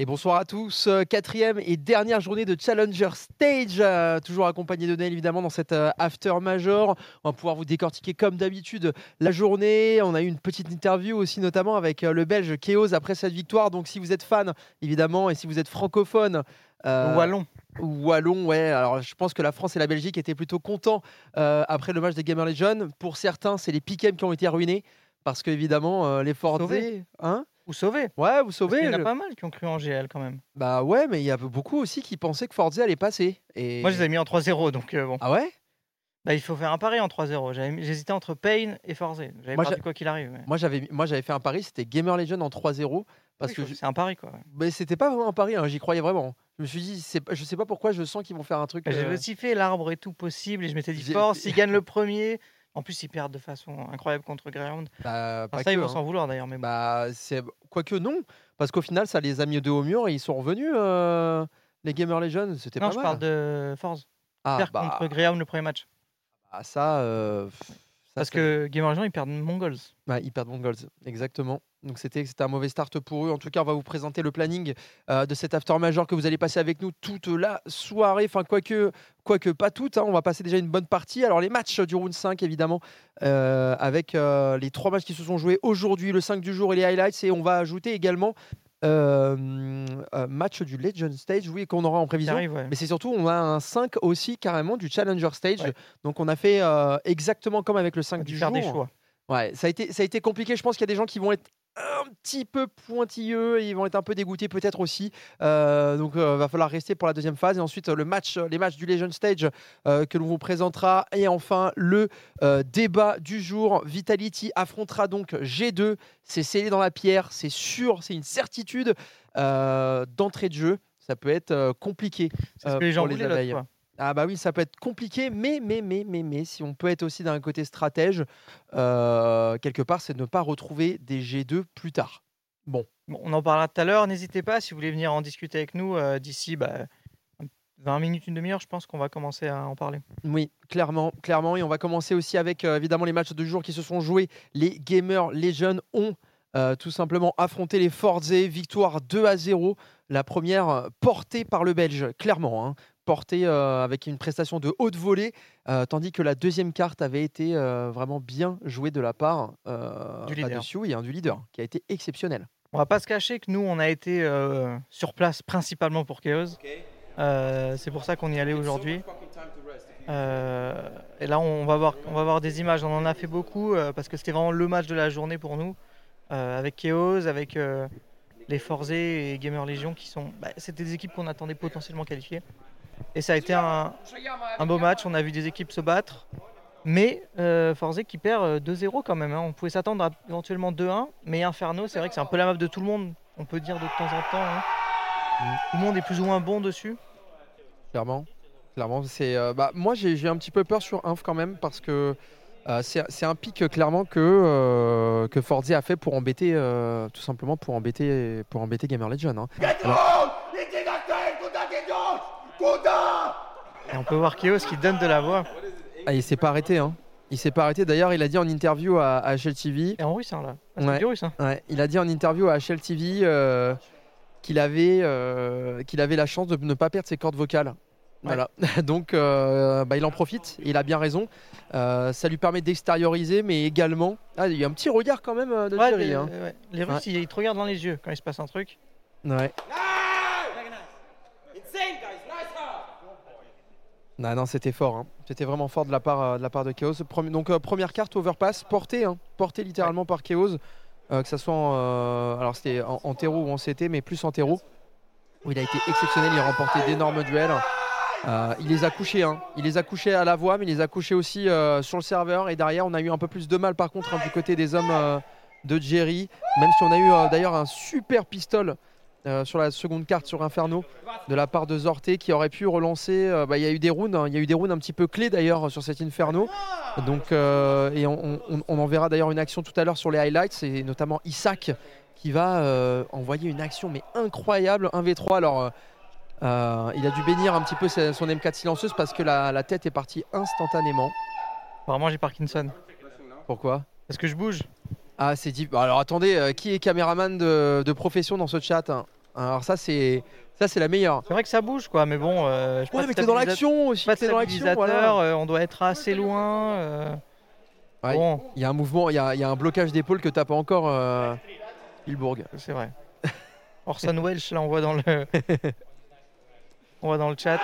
Et bonsoir à tous, euh, quatrième et dernière journée de Challenger Stage, euh, toujours accompagné de Neil évidemment dans cette euh, after major. On va pouvoir vous décortiquer comme d'habitude la journée. On a eu une petite interview aussi notamment avec euh, le Belge Keos après cette victoire. Donc si vous êtes fan évidemment et si vous êtes francophone, Wallon. ou Wallon, ouais. Alors, je pense que la France et la Belgique étaient plutôt contents après le match des Gamer Legion. Pour certains, c'est les piquems qui ont été ruinés parce que évidemment, les hein? Ou sauvé. Ouais, vous sauvez. qu'il y en a pas mal qui ont cru en GL quand même. Bah ouais, mais il y a beaucoup aussi qui pensaient que Forza allait passer. Et... Moi, je les ai mis en 3-0, donc euh, bon. Ah ouais? Bah, il faut faire un pari en 3-0. J'avais mis- J'hésitais entre Pain et Forze. J'avais perdu quoi qu'il arrive. mais- Moi j'avais moi j'avais fait un pari, c'était Gamer Legion en 3-0 parce Oui, que je- c'est un pari quoi. mais c'était pas vraiment un pari, hein, j'y croyais vraiment. Je me suis dit je sais pas pourquoi je sens qu'ils vont faire un truc Bah, J'ai euh, aussi fait l'arbre et tout possible et je m'étais dit fort, s'ils gagnent le premier. En plus, ils perdent de façon incroyable contre Greyhound. bah, Enfin, pas ça, ils que, vont hein. s'en vouloir d'ailleurs. Mais bon. Bah c'est quoique non parce qu'au final ça les a mis deux au mur et ils sont revenus euh, les Gamer Legion, c'était non, pas je mal. parle de Force. Ah Perdre bah, contre Greyhound le premier match. bah, ça, euh, ça, Parce c'est- que Gamer Legion, ils perdent Mongols. Ouais, ils perdent Mongols, exactement. Donc c'était un mauvais start pour eux. En tout cas, on va vous présenter le planning euh, de cet after major que vous allez passer avec nous toute la soirée. Enfin, quoique, quoique pas toute, hein, on va passer déjà une bonne partie. Alors les matchs du round 5, évidemment, euh, avec euh, les trois matchs qui se sont joués aujourd'hui, le 5 du jour et les highlights. Et on va ajouter également euh, un match du Legend Stage, oui, qu'on aura en prévision. ouais. Mais c'est surtout, on a un 5 aussi carrément du Challenger Stage. Ouais. Donc on a fait euh, exactement comme avec le 5 On a dû du faire jour. des choix. Ouais, ça a été, ça a été compliqué. Je pense qu'il y a des gens qui vont être un petit peu pointilleux et ils vont être un peu dégoûtés peut-être aussi. Euh, donc il va falloir rester pour la deuxième phase et ensuite euh, le match, les matchs du Legend Stage euh, que l'on vous présentera et enfin le euh, débat du jour. Vitality affrontera donc G2. C'est scellé dans la pierre, c'est sûr, c'est une certitude euh, d'entrée de jeu. Ça peut être euh, compliqué. C'est ce euh, que les gens pour les voulaient. Ah bah oui, ça peut être compliqué, mais, mais, mais, mais, mais, si on peut être aussi d'un côté stratège, euh, quelque part, c'est de ne pas retrouver des G2 plus tard. Bon, Bon, on en parlera tout à l'heure. N'hésitez pas si vous voulez venir en discuter avec nous euh, d'ici bah, 20 minutes, une demi-heure. Je pense qu'on va commencer à en parler. oui, clairement, clairement. Et on va commencer aussi avec euh, évidemment les matchs de jour qui se sont joués. Les Gamers Legion ont euh, tout simplement affronté les Forze, victoire 2 à 0. La première portée par le Belge, clairement. hein, portée euh, avec une prestation de haute volée, euh, tandis que la deuxième carte avait été euh, vraiment bien jouée de la part euh, Du bah, leader. de Sioux et hein, du leader, qui a été exceptionnel. On va pas se cacher que nous, on a été euh, sur place principalement pour Chaos. Euh, c'est pour ça qu'on y allait aujourd'hui. Euh, et là, on va, voir, on va voir des images. On en a fait beaucoup euh, parce que c'était vraiment le match de la journée pour nous. euh, avec Chaos, avec euh, les Forze et Gamer Legion qui sont. bah, C'était des équipes qu'on attendait potentiellement qualifiées. Et ça a été un, beau match. On a vu des équipes se battre. Mais euh, Forze qui perd euh, 2-0 quand même. hein. On pouvait s'attendre à éventuellement 2-1. Mais Inferno, c'est vrai que c'est un peu la map de tout le monde. On peut dire de temps en temps. hein. Tout le monde est plus ou moins bon dessus. Clairement. Clairement, c'est. euh, bah, moi, j'ai un petit peu peur sur Inf quand même parce que euh, c'est un pic euh, clairement que euh, que Forza a fait pour embêter, euh, tout simplement pour embêter, pour embêter Gamer Legion. hein. Et on peut voir Chaos qui donne de la voix. Ah, il s'est pas arrêté. Hein. Il s'est pas arrêté. D'ailleurs, il a dit en interview à, à HLTV. Et en russe, hein, là. Ah, c'est Ouais. du russe, hein. Ouais, il a dit en interview à HLTV euh, qu'il avait, euh, qu'il avait la chance de ne pas perdre ses cordes vocales. Voilà. Donc, euh, bah, il en profite. et il a bien raison. Euh, ça lui permet d'extérioriser, mais également. Ah, il y a un petit regard quand même de Ouais, Thierry, les, hein. ouais. Les Russes, ils, ils te regardent dans les yeux quand il se passe un truc. Ouais. Non, non, c'était fort. hein. C'était vraiment fort de la part, euh, de, la part de Chaos. Premi- donc, euh, première carte overpass, portée, hein, portée littéralement par Chaos. euh, que ça soit en, alors c'était en, en terreau ou en CT, mais plus en terreau. Où il a été exceptionnel, il a remporté d'énormes duels. Il les a couchés, hein. il les a couchés à la voix, mais il les a couchés aussi sur le serveur. Et derrière, on a eu un peu plus de mal par contre du côté des hommes de Jerry. Même si on a eu d'ailleurs un super pistol euh, sur la seconde carte sur Inferno de la part de Zorté qui aurait pu relancer. euh, bah, Il y a eu des rounds, hein, il y a eu des rounds un petit peu clés d'ailleurs sur cet Inferno. Donc, euh, et on, on- on en verra d'ailleurs une action tout à l'heure sur les highlights, et notamment Isaac qui va envoyer une action mais incroyable 1v3. Alors il a dû bénir un petit peu son M4 silencieuse parce que la, la tête est partie instantanément. Apparemment, j'ai Parkinson. Pourquoi? Est-ce que je bouge Ah c'est dit. Alors attendez, euh, qui est caméraman de, de profession dans ce chat hein? Alors ça c'est ça c'est la meilleure. C'est vrai que ça bouge quoi, mais bon. Euh, ouais, mais t'es dans l'action aussi. Pas de dans l'action. Voilà. euh, on doit être assez loin. euh, Ouais, Bon, Il y a un mouvement, il y a, il y a un blocage d'épaule que t'as pas encore, Hilbourg. c'est vrai. Orson Welch, là, on voit dans le, on voit dans le chat.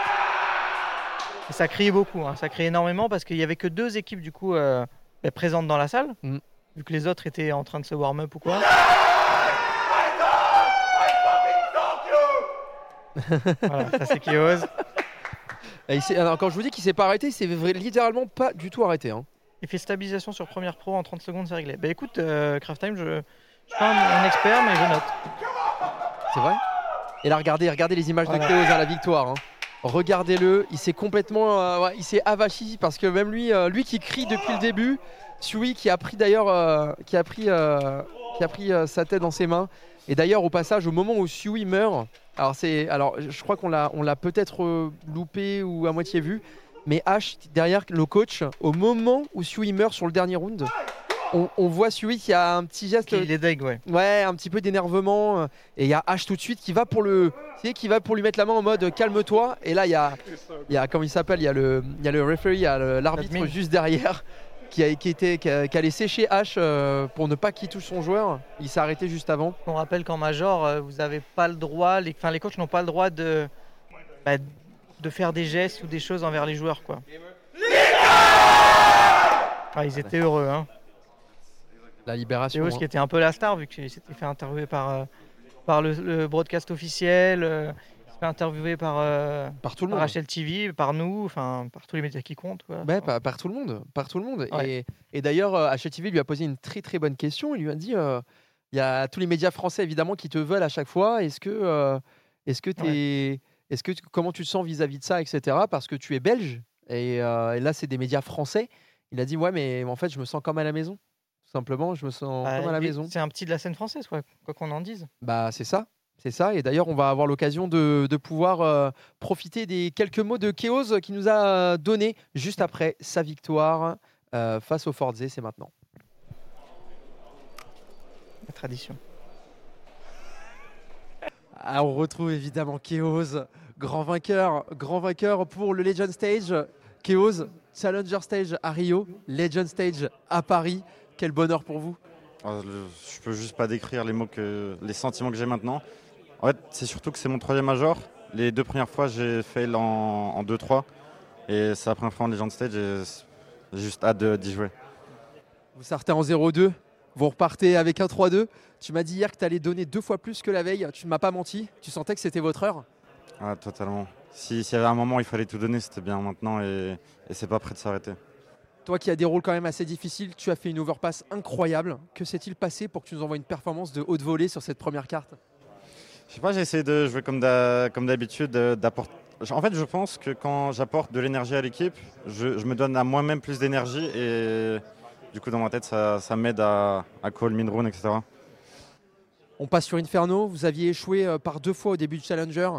Et ça criait beaucoup, hein, ça criait énormément parce qu'il y avait que deux équipes du coup bah, présentes dans la salle, Mm. Vu que les autres étaient en train de se warm up ou quoi. voilà, ça c'est. Et il alors, quand je vous dis qu'il s'est pas arrêté, il s'est littéralement pas du tout arrêté. hein. Il fait stabilisation sur première pro en 30 secondes, c'est réglé. Bah écoute, euh, Craft Time, je, je suis pas un, un expert, mais je note. C'est vrai? Et là, regardez, regardez les images Voilà. de Chaos à la victoire. hein. Regardez-le, il s'est complètement, euh, ouais, il s'est avachi parce que même lui, euh, lui qui crie depuis le début, Sui qui a pris d'ailleurs, euh, qui a pris, euh, qui a pris euh, sa tête dans ses mains. Et d'ailleurs, au passage, au moment où Sui meurt, alors c'est, alors je crois qu'on l'a, on l'a peut-être loupé ou à moitié vu, mais H derrière le coach, au moment où Sui meurt sur le dernier round, on, on voit Sui qui a un petit geste Il est deg, ouais. Ouais, un petit peu d'énervement. Et il y a H tout de suite qui va pour le, qui va pour lui mettre la main en mode calme-toi. Et là, il y a, il y a, comment il s'appelle, il y a le, il y a le referee, il y a l'arbitre juste derrière qui a, qui était, qui a, qui allait sécher H euh, pour ne pas qu'il touche son joueur. Il s'est arrêté juste avant. On rappelle qu'en major, euh, vous n'avez pas le droit, les, enfin, les coachs n'ont pas le droit de, bah, de faire des gestes ou des choses envers les joueurs. Quoi. Ah, ils étaient heureux. Hein. La libération. Théos hein. qui était un peu la star vu qu'il s'était fait interviewer par, euh, par le, le broadcast officiel, interviewer par, euh, Par tout le par monde. HLTV, par nous, enfin par tous les médias qui comptent. Ouais, par, par tout le monde, par tout le monde. Ouais. Et, et d'ailleurs, euh, HLTV lui a posé une très très bonne question. Il lui a dit, euh, il y a tous les médias français évidemment qui te veulent à chaque fois. Est-ce que, euh, est-ce que t'es, est-ce que comment tu te sens vis-à-vis de ça, etc. Parce que tu es belge et, et là c'est des médias français. Il a dit ouais, mais en fait je me sens comme à la maison. Tout simplement, je me sens Bah, comme à la maison. C'est un petit de la scène française, quoi quoi qu'on en dise. Bah c'est ça, c'est ça. Et d'ailleurs, on va avoir l'occasion de, de pouvoir euh, profiter des quelques mots de Chaos qui nous a donné juste après sa victoire euh, face au Forze. C'est maintenant. La tradition. Ah, on retrouve évidemment Chaos, grand vainqueur, grand vainqueur pour le Legend Stage. Chaos, Challenger Stage à Rio, Legend Stage à Paris. Quel bonheur pour vous. Ah, Je peux juste pas décrire les mots que les sentiments que j'ai maintenant. En fait, c'est surtout que c'est mon troisième major. Les deux premières fois, j'ai fail en, en 2-3. Et c'est la première fois en Legend Stage et j'ai juste hâte de- d'y jouer. Vous sortez en 0-2, vous repartez avec un 3-2. Tu m'as dit hier que tu allais donner deux fois plus que la veille. Tu ne m'as pas menti. Tu sentais que c'était votre heure. Ah, totalement. Si- S'il y avait un moment où il fallait tout donner, c'était bien maintenant et, et c'est pas prêt de s'arrêter. Toi qui as des rôles quand même assez difficiles, tu as fait une overpass incroyable. Que s'est-il passé pour que tu nous envoies une performance de haute volée sur cette première carte? Je sais pas, j'ai essayé de jouer comme d'ha- comme d'habitude, d'apporter. En fait, je pense que quand j'apporte de l'énergie à l'équipe, je, je me donne à moi-même plus d'énergie et du coup, dans ma tête, ça, ça m'aide à, à call mid-run, etc. On passe sur Inferno. Vous aviez échoué euh, par deux fois au début du Challenger.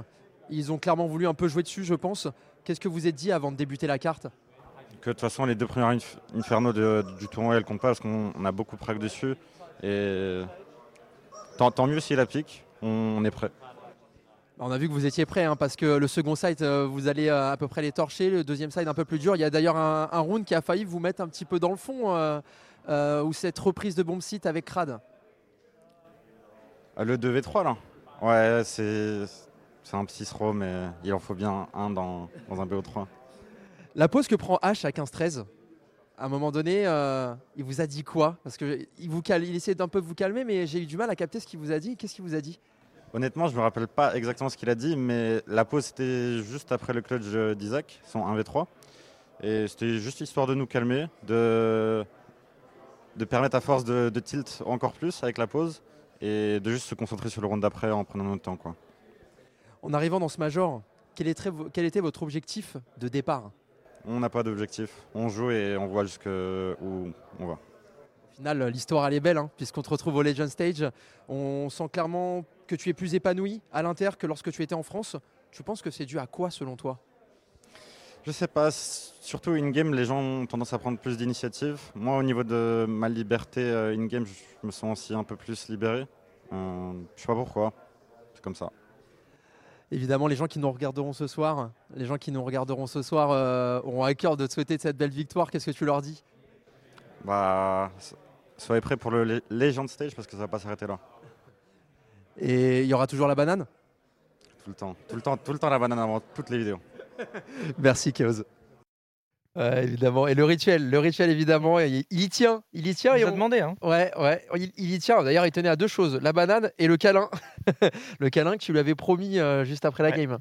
Ils ont clairement voulu un peu jouer dessus, je pense. Qu'est-ce que vous êtes dit avant de débuter la carte? Que de toute façon, les deux premières inf- Inferno de- du tournoi, elles comptent pas parce qu'on on a beaucoup prague dessus. Et tant, tant mieux s'il la pique, on, est prêt. On a vu que vous étiez prêt hein, parce que le second side, euh, vous allez euh, à peu près les torcher. Le deuxième side, un peu plus dur. Il y a d'ailleurs un, un round qui a failli vous mettre un petit peu dans le fond. euh, euh, ou cette reprise de bomb site avec Crad. Ah, Le 2v3 là Ouais, c'est un petit throw, mais il en faut bien un dans, dans un BO3. La pause que prend H à 15-13, à un moment donné, euh, il vous a dit quoi? Parce qu'il il essaie d'un peu vous calmer, mais j'ai eu du mal à capter ce qu'il vous a dit. Qu'est-ce qu'il vous a dit? Honnêtement, je me rappelle pas exactement ce qu'il a dit, mais la pause c'était juste après le clutch d'Isaac, son 1v3. Et c'était juste histoire de nous calmer, de, de permettre à force de, de tilt encore plus avec la pause et de juste se concentrer sur le round d'après en prenant notre temps. Quoi. En arrivant dans ce major, quel était, vo- quel était votre objectif de départ? On n'a pas d'objectif, on joue et on voit jusqu'où on va. Au final, l'histoire elle est belle, hein, puisqu'on te retrouve au Legend Stage. On sent clairement que tu es plus épanoui à l'Inter que lorsque tu étais en France. Tu penses que c'est dû à quoi selon toi? Je sais pas, surtout in-game, les gens ont tendance à prendre plus d'initiatives. Moi, au niveau de ma liberté euh, in-game, je me sens aussi un peu plus libéré. Euh, je sais pas pourquoi, c'est comme ça. Évidemment, les gens qui nous regarderont ce soir, les gens qui nous regarderont ce soir euh, auront à cœur de te souhaiter cette belle victoire. Qu'est-ce que tu leur dis? Bah, so- soyez prêts pour Le- Legend Stage parce que ça va pas s'arrêter là. Et il y aura toujours la banane? Tout le temps, tout le temps, tout le temps la banane avant toutes les vidéos. Merci Chaos. Ouais, évidemment. Et le rituel, le rituel évidemment, il, il y tient, il y tient. Il et a on- demandé. Hein. Ouais, ouais, il, il y tient. D'ailleurs, il tenait à deux choses la banane et le câlin. le câlin que tu lui avais promis euh, juste après la Ouais. game.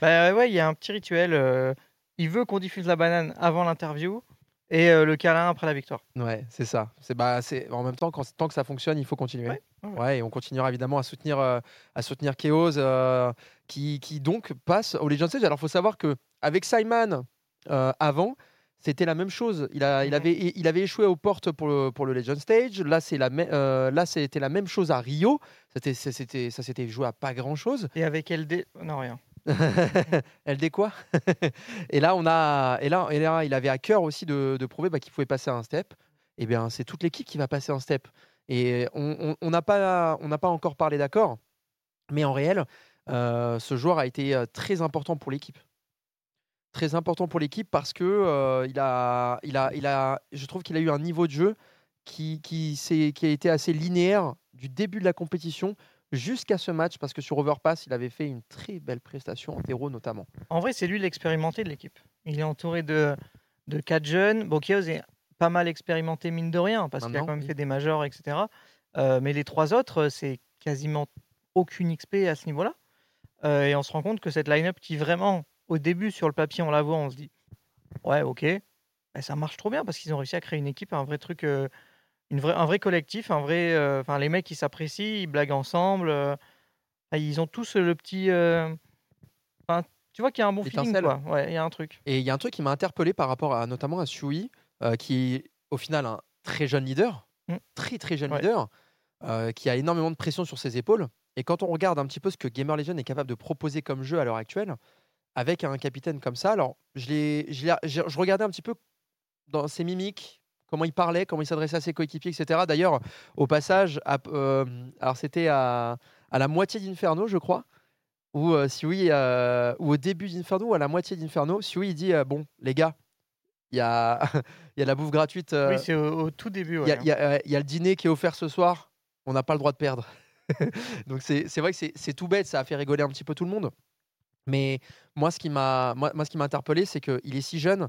Bah ouais, il y a un petit rituel. euh, il veut qu'on diffuse la banane avant l'interview et euh, le câlin après la victoire. Ouais, c'est ça. C'est bah, c'est en même temps quand tant que ça fonctionne, il faut continuer. Ouais, ouais, et on continuera évidemment à soutenir euh, à soutenir Chaos euh, qui, qui donc passe au Legend Stage. Alors, faut savoir que avec Simon euh, avant, c'était la même chose. Il a il avait il avait échoué aux portes pour le pour le Legend Stage. Là, c'est la euh, là c'était la même chose à Rio. C'était ça s'était ça s'était joué à pas grand chose. Et avec LD. Non, rien. LD quoi? Et là, on a, et là, et là, il avait à cœur aussi de, de prouver bah, qu'il pouvait passer un step. Et bien, c'est toute l'équipe qui va passer un step. Et on n'a pas, on pas encore parlé d'accord, mais en réel, euh, ce joueur a été euh, très important pour l'équipe. Très important pour l'équipe parce que euh, il a, il a, il a, je trouve qu'il a eu un niveau de jeu qui, qui, qui a été assez linéaire du début de la compétition jusqu'à ce match parce que sur Overpass, il avait fait une très belle prestation en terreau notamment. En vrai, c'est lui l'expérimenté de l'équipe. Il est entouré de, de quatre jeunes. Bon, Chaos est pas mal expérimenté, mine de rien, parce qu'il a quand même oui. fait des majors, etc. Euh, mais les trois autres, euh, c'est quasiment aucune XP à ce niveau-là. Euh, et on se rend compte que cette line-up qui vraiment, au début, sur le papier, on la voit, on se dit Ouais, ok, bah, ça marche trop bien parce qu'ils ont réussi à créer une équipe, un vrai truc, euh, une vraie, un vrai collectif, un vrai. Enfin, les mecs, qui s'apprécient, ils blaguent ensemble. ils ont tous le petit. tu vois qu'il y a un bon feeling, quoi. Ouais, il y a un truc. Et il y a un truc qui m'a interpellé par rapport à notamment à Sui, euh, qui est au final un très jeune leader, Mm. très très jeune Ouais. leader, euh, qui a énormément de pression sur ses épaules. Et quand on regarde un petit peu ce que Gamer Legion est capable de proposer comme jeu à l'heure actuelle, avec un capitaine comme ça, alors je, l'ai- je, regardais un petit peu dans ses mimiques, comment il parlait, comment il s'adressait à ses coéquipiers, etc. D'ailleurs, au passage, à- euh, alors c'était à, à la moitié d'Inferno, je crois, ou euh, si oui, euh, ou au début d'Inferno ou à la moitié d'Inferno, si oui, il dit bon, les gars, il y a, y a la bouffe gratuite, euh, Oui, c'est au, au tout début. il ouais. y, a- il y a, euh, il y a le dîner qui est offert ce soir, on n'a pas le droit de perdre. Donc c'est vrai que c'est- c'est tout bête, ça a fait rigoler un petit peu tout le monde. Mais moi, ce qui m'a moi, moi, ce qui m'a interpellé, c'est qu'il est si jeune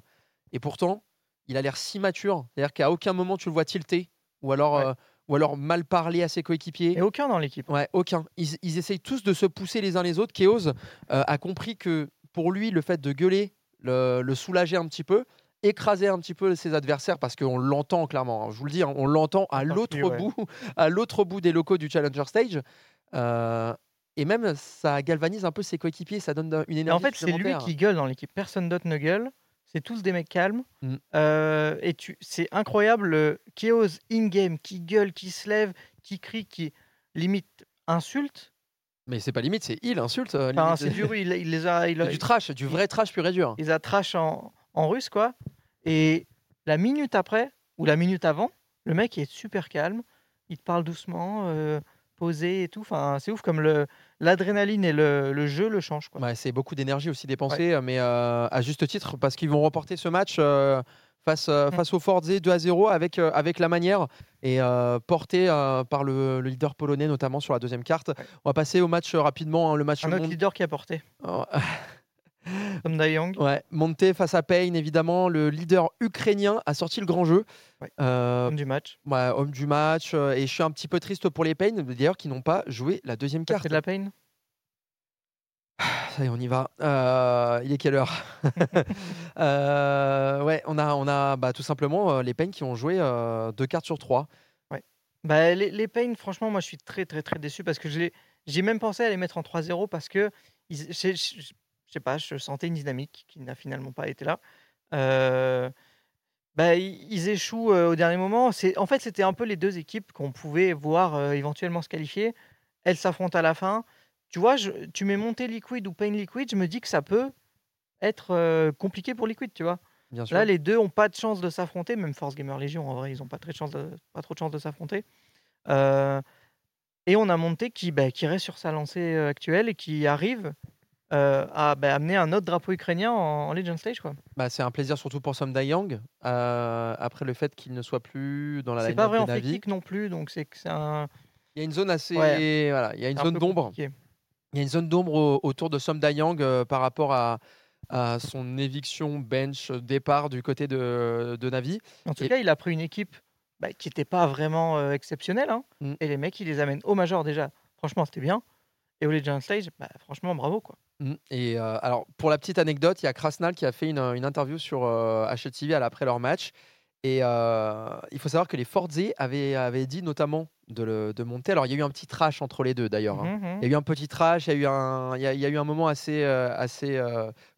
et pourtant, il a l'air si mature. C'est-à-dire qu'à aucun moment tu le vois tilter ou alors, Ouais. euh, ou alors mal parler à ses coéquipiers. Et aucun dans l'équipe. Ouais, aucun. Ils, ils essayent tous de se pousser les uns les autres. Chaos euh, a compris que pour lui, le fait de gueuler, le, le soulager un petit peu, écraser un petit peu ses adversaires, parce qu'on l'entend clairement, hein, je vous le dis, hein, on l'entend à l'autre ouais. bout, à l'autre bout des locaux du Challenger Stage. Euh, et même, ça galvanise un peu ses coéquipiers, ça donne une énergie en fait, c'est lui qui gueule dans l'équipe. Personne d'autre ne gueule. C'est tous des mecs calmes. Mm. Euh, et tu, c'est incroyable le Chaos in-game qui gueule, qui se lève, qui crie, qui limite insulte. Mais c'est pas limite, c'est il insulte. euh, Enfin, c'est dur. Il, il les a, il, a- du trash, du vrai trash pur et dur. il les a trash en, en russe, quoi. Et la minute après, ou la minute avant, le mec est super calme. Il te parle doucement, euh, posé et tout. Enfin, c'est ouf comme le, l'adrénaline et le, le jeu le changent, quoi. Ouais, c'est beaucoup d'énergie aussi dépensée, mais euh, à juste titre, parce qu'ils vont remporter ce match euh, face, Mm. face au Forze 2 à 0 avec, avec la manière et porté par le, le leader polonais, notamment sur la deuxième carte. On va passer au match rapidement, hein, le match Un autre Mon- leader qui a porté, Oh, Tom Dayong. ouais, Monte face à Payne, évidemment. Le leader ukrainien a sorti le grand jeu. Ouais. Euh, homme du match. ouais, homme du match. euh, et je suis un petit peu triste pour les Payne, d'ailleurs, qui n'ont pas joué la deuxième carte. fait de la peine. Ça y est, on y va. Euh, il est quelle heure? Euh, Ouais, on a, on a bah, tout simplement les Payne qui ont joué deux cartes sur trois. Bah, les, les Pain, franchement, moi je suis très très très déçu parce que j'ai j'ai même pensé à les mettre en 3-0 parce que ils- je, sais pas, je sentais une dynamique qui n'a finalement pas été là. Euh, bah, ils, échouent au dernier moment. C'est en fait c'était un peu les deux équipes qu'on pouvait voir euh, éventuellement se qualifier. Elles s'affrontent à la fin. Tu vois, je- tu mets monter Liquid ou Pain Liquid, je me dis que ça peut être euh, compliqué pour Liquid, tu vois. Bien sûr. Là, les deux ont pas de chance de s'affronter, même Force Gamer Légion, en vrai, ils ont pas, très de chance de- pas trop de chance de s'affronter. Euh, et on a monté qui, bah, qui reste sur sa lancée actuelle et qui arrive euh, a bah, amené un autre drapeau ukrainien en, en Legend Stage. quoi. Bah, c'est un plaisir surtout pour Som Dayang, euh, après le fait qu'il ne soit plus dans la C'est pas vrai en non plus, donc c'est que c'est un, Il y a une zone assez, Ouais. voilà, il y a une un zone d'ombre. Il y a une zone d'ombre au- autour de Som Dayang euh, par rapport à, à son éviction bench euh, départ du côté de, de Navi. En tout Et- cas, il a pris une équipe bah, qui n'était pas vraiment exceptionnelle. hein. Mm. Et les mecs, il les amène au Major déjà. Franchement, c'était bien. Et au Legend Stage, bah, franchement, bravo. quoi. Mm. Et euh, alors, pour la petite anecdote, il y a Krasnal qui a fait une, une interview sur euh, HTV à l'après leur match. Et euh, il faut savoir que les Forze avaient, avaient dit notamment de, le- de monter. Alors, il y a eu un petit trash entre les deux d'ailleurs. hein. Mhm, mhm. Il y a eu un petit trash, il y a eu un, il y a, il y a eu un moment assez, euh, assez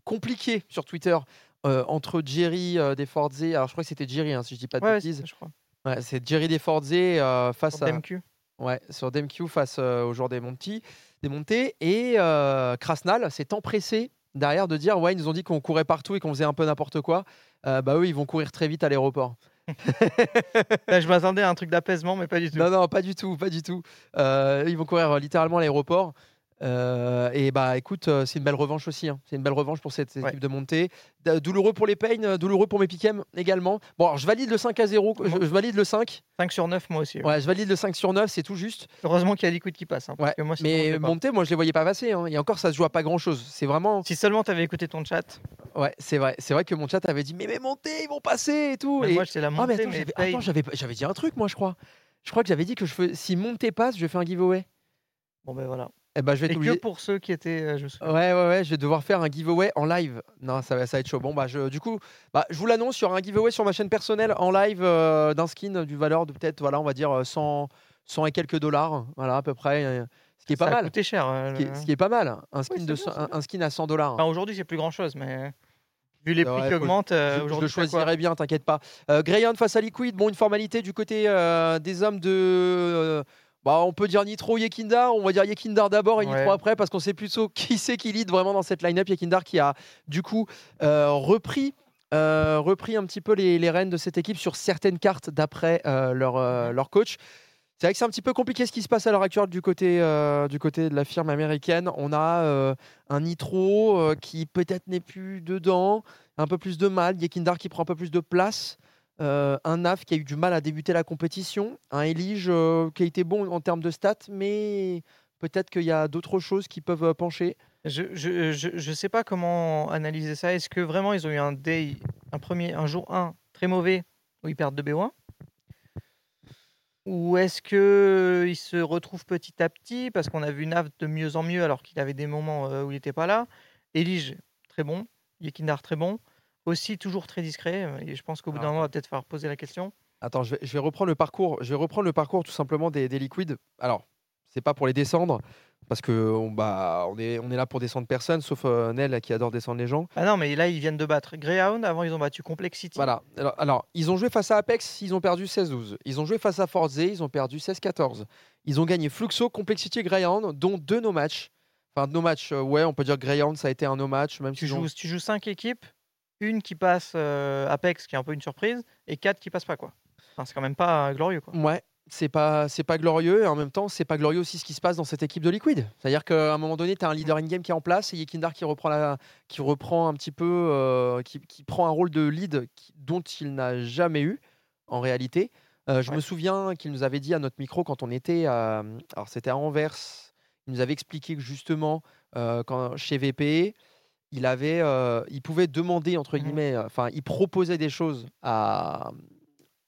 compliqué sur Twitter entre Jerry des Forze. Alors, je crois que c'était Jerry, hein, si je dis pas de Ouais, bêtises. c'est ça, je crois. Ouais, c'est Jerry des Forze euh, face Sur à. DMQ. Ouais, sur DMQ face au joueur des Monty, des montées. Et euh, Krasnal s'est empressé derrière de dire Ouais, ils nous ont dit qu'on courait partout et qu'on faisait un peu n'importe quoi. Euh, bah, eux, ils vont courir très vite à l'aéroport. Je m'attendais à un truc d'apaisement, mais pas du tout. Non, non, pas du tout, pas du tout. Euh, ils vont courir littéralement à l'aéroport. Euh, et bah écoute, euh, c'est une belle revanche aussi. hein. C'est une belle revanche pour cette équipe Ouais. de montée. Douloureux pour les Payne, euh, douloureux pour mes Piquem également. Bon, alors, je valide le 5 à 0. Je, je valide le 5. 5 sur 9, moi aussi. Ouais, je valide le 5 sur 9, c'est tout juste. Heureusement qu'il y a Liquid qui passe. hein, parce Ouais, que moi, Mais monter, moi je les voyais pas passer. hein. Et encore, ça se joue à pas grand chose. C'est vraiment. Si seulement tu avais écouté ton chat. Ouais, c'est vrai. C'est vrai que mon chat avait dit Mais, mais montez, ils vont passer et tout. Mais et... moi, c'est la Ah, mais montée, attends, mais j'avais, paye. attends, j'avais, dit un truc, moi, je crois. Je crois que j'avais dit que je fais... si monter passe, je fais un giveaway. Bon, ben voilà. Eh ben, je vais Et que pour ceux qui étaient. euh, je. Ouais, ouais, ouais, je vais devoir faire un giveaway en live. Non, ça va, ça va être chaud. Bon, bah, je, du coup, bah, je vous l'annonce, il y aura un giveaway sur ma chaîne personnelle en live euh, d'un skin du valeur de peut-être, voilà, on va dire euh, 100, 100 et quelques dollars. Voilà, à peu près. euh, Ce qui est Ça pas a mal. coûté cher. euh, Ce qui est, ce qui est pas mal. Un skin, c'est de, bien, un, un skin à 100 dollars. Enfin, aujourd'hui, c'est plus grand chose, mais. Vu les Ouais, prix qui faut- augmentent, euh, je, je aujourd'hui. le c'est quoi choisirai bien, t'inquiète pas. Greyhound face à Liquid, bon, une formalité du côté des hommes de. Bah, on peut dire Nitro Yekindar, on va dire Yekindar d'abord et Ouais. Nitro après, parce qu'on sait plutôt qui c'est qui lead vraiment dans cette line-up. Yekindar qui a du coup euh, repris. euh, repris un petit peu les, les rênes de cette équipe sur certaines cartes d'après euh, leur, euh, leur coach. C'est vrai que c'est un petit peu compliqué ce qui se passe à l'heure actuelle du côté, du côté de la firme américaine. On a un Nitro qui peut-être n'est plus dedans, un peu plus de mal, Yekindar qui prend un peu plus de place, euh, un Naf qui a eu du mal à débuter la compétition, un Elige euh, qui a été bon en termes de stats, mais peut-être qu'il y a d'autres choses qui peuvent euh, pencher. Je, je sais pas comment analyser ça. Est-ce que vraiment ils ont eu un day, un premier, un jour 1 très mauvais où ils perdent 2 BO1 Ou est-ce que ils se retrouvent petit à petit parce qu'on a vu Nav de mieux en mieux alors qu'il avait des moments où il n'était pas là? Elige très bon, Yekindar très bon, aussi toujours très discret. euh, Et je pense qu'au bout d'un Ah. moment on va peut-être falloir poser la question. Attends, je vais, je vais reprendre le parcours. Je vais reprendre le parcours tout simplement des, des liquides. Alors, c'est pas pour les descendre parce que on, bah, on est, on est là pour descendre personne, sauf euh, Nel qui adore descendre les gens. Ah non mais là ils viennent de battre Greyhound. Avant ils ont battu Complexity. Voilà. Alors, alors, ils ont joué face à Apex, ils ont perdu 16-12. Ils ont joué face à Forze, ils ont perdu 16-14. Ils ont gagné Fluxo, Complexity et Greyhound, dont deux no match. Enfin, no match, euh, ouais, on peut dire que Greyhound, ça a été un no match. Même Tu s'ils ont- joues, tu joues 5 équipes, une qui passe euh, Apex, qui est un peu une surprise, et 4 qui passent pas. quoi. Enfin, c'est quand même pas glorieux. Quoi. Ouais, c'est pas, c'est pas glorieux et en même temps, c'est pas glorieux aussi ce qui se passe dans cette équipe de Liquid. C'est-à-dire qu'à un moment donné, tu as un leader in-game qui est en place et Yekindar qui reprend, la, qui reprend un petit peu, euh, qui, qui prend un rôle de lead qui- dont il n'a jamais eu en réalité. Euh, je Ouais. me souviens qu'il nous avait dit à notre micro quand on était, à, alors c'était à Anvers, il nous avait expliqué que justement, euh, quand, chez VP, il avait, euh, il pouvait demander entre Mhm. guillemets, euh, enfin, il proposait des choses à,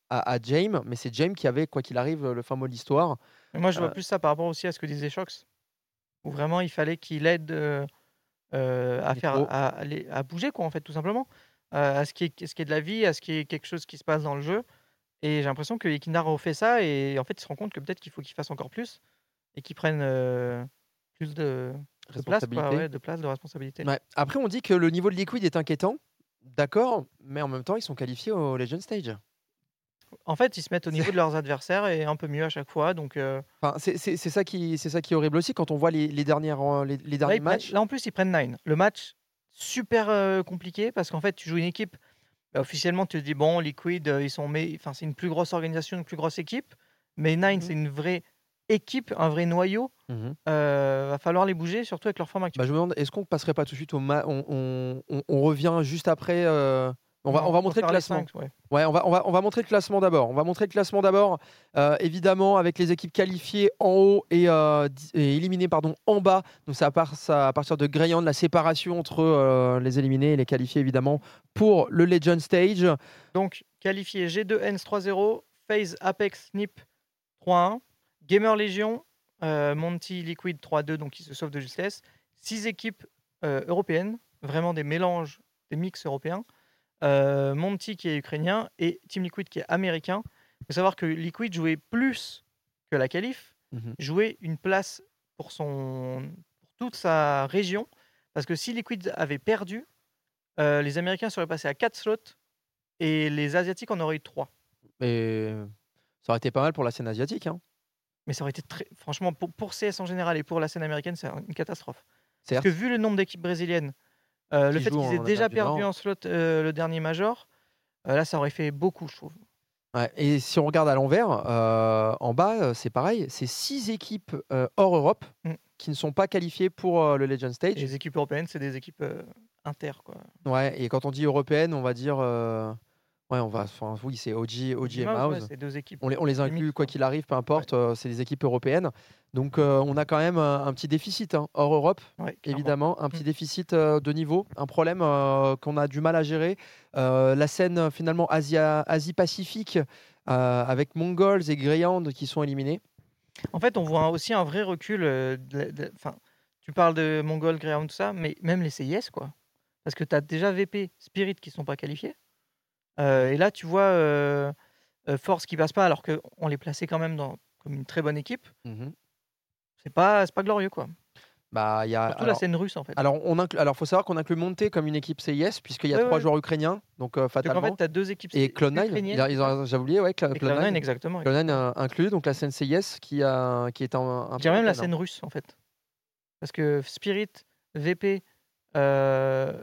à, à James, mais c'est James qui avait, quoi qu'il arrive, le fin mot de l'histoire. Moi, je vois Euh, plus ça par rapport aussi à ce que disait Shox, où vraiment il fallait qu'il aide à, faire, à, à bouger, quoi, en fait, tout simplement, à ce qui, est, ce qui est de la vie, à ce qui est quelque chose qui se passe dans le jeu. Et j'ai l'impression que Ekinar refait ça, et en fait, il se rend compte que peut-être qu'il faut qu'il fasse encore plus, et qu'il prenne euh, plus de, de place, quoi, Responsabilité. ouais, de place, de responsabilité. Ouais. Après, on dit que le niveau de Liquid est inquiétant. D'accord, mais en même temps, ils sont qualifiés au Legend Stage. En fait, ils se mettent au niveau de leurs adversaires et un peu mieux à chaque fois. Donc, euh, Enfin, c'est ça, qui- c'est ça qui est horrible aussi quand on voit les, les dernières, euh, les, derniers prennent- matchs. là, en plus, ils prennent 9. Le match, super euh, compliqué parce qu'en fait, tu joues une équipe. bah, officiellement, tu te dis, bon, Liquid, ils sont mais... enfin, c'est une plus grosse organisation, une plus grosse équipe. Mais Nine, Mhm. c'est une vraie équipe, un vrai noyau, euh, va falloir les bouger, surtout avec leur forme actuelle. Bah, je me demande, est-ce qu'on passerait pas tout de suite au ma- on, on- on- on revient juste après euh, on, va, Non, on va montrer le classement. cinq, ouais. Ouais, on va, on, va, on va montrer le classement d'abord. On va montrer le classement d'abord, euh, évidemment, avec les équipes qualifiées en haut et, euh, éliminées pardon, en bas. Donc, ça part ça, à partir de Greyhound, la séparation entre euh, les éliminés et les qualifiés, évidemment, pour le Legend Stage. Donc, qualifié G2 Hens 3-0, FaZe Apex Nip 3-1, Gamer Legion, euh, Monty Liquid 3-2, donc qui se sauve de justesse. Six équipes euh, européennes, vraiment des mélanges, des mix européens. Euh, Monty qui est ukrainien et Team Liquid qui est américain. Il faut savoir que Liquid jouait plus que la qualif, Mhm. jouait une place pour, son, pour toute sa région. Parce que si Liquid avait perdu, les Américains seraient passés à 4 slots et les Asiatiques en auraient eu 3. Et ça aurait été pas mal pour la scène asiatique. hein. Mais ça aurait été très. Franchement, pour, pour CS en général et pour la scène américaine, c'est une catastrophe. Parce que vu le nombre d'équipes brésiliennes, euh, le fait qu'ils aient en déjà perdu en slot euh, le dernier major, euh, là, ça aurait fait beaucoup, je trouve. Ouais, et si on regarde à l'envers, en bas, c'est pareil. C'est six équipes hors Europe Mm. qui ne sont pas qualifiées pour le Legend Et Stage. les équipes européennes, c'est des équipes inter. Quoi. Ouais, et quand on dit européenne, on va dire. Ouais, on va. Enfin, oui, c'est OG, OG et Mouse, ouais, deux équipes. On les, on les des inclut, quoi qu'il arrive, peu importe, euh, c'est des équipes européennes. Donc, euh, on a quand même euh, un petit déficit hein, hors Europe, Ouais, évidemment, un Mm. petit déficit euh, de niveau, un problème euh, qu'on a du mal à gérer. La scène, finalement, Asie-Pacifique, avec Mongols et Greyhound qui sont éliminés. En fait, on voit aussi un vrai recul. Enfin, tu parles de Mongol, Greyhound, tout ça, mais même les CIS, quoi. Parce que tu as déjà VP, Spirit qui sont pas qualifiés. Euh, et là, tu vois euh, Force qui passe pas, alors qu'on les plaçait quand même dans, comme une très bonne équipe. C'est pas, c'est pas glorieux, quoi. Bah, il y a. Surtout la scène russe, en fait. Alors, on inclut, alors, faut savoir qu'on inclut Monté comme une équipe CIS, puisqu'il y a Ouais, trois ouais. joueurs ukrainiens, donc euh, Donc, en fatalement. fait, tu as deux équipes et C- Clone9, ukrainiennes il a- ils ont- j'avais oublié, ouais, Clone9. Clone9, exactement. oui. Clone9 euh, inclus, donc la scène CIS qui, a, qui est un. dirais même la scène russe, en fait. Parce que Spirit, VP, euh,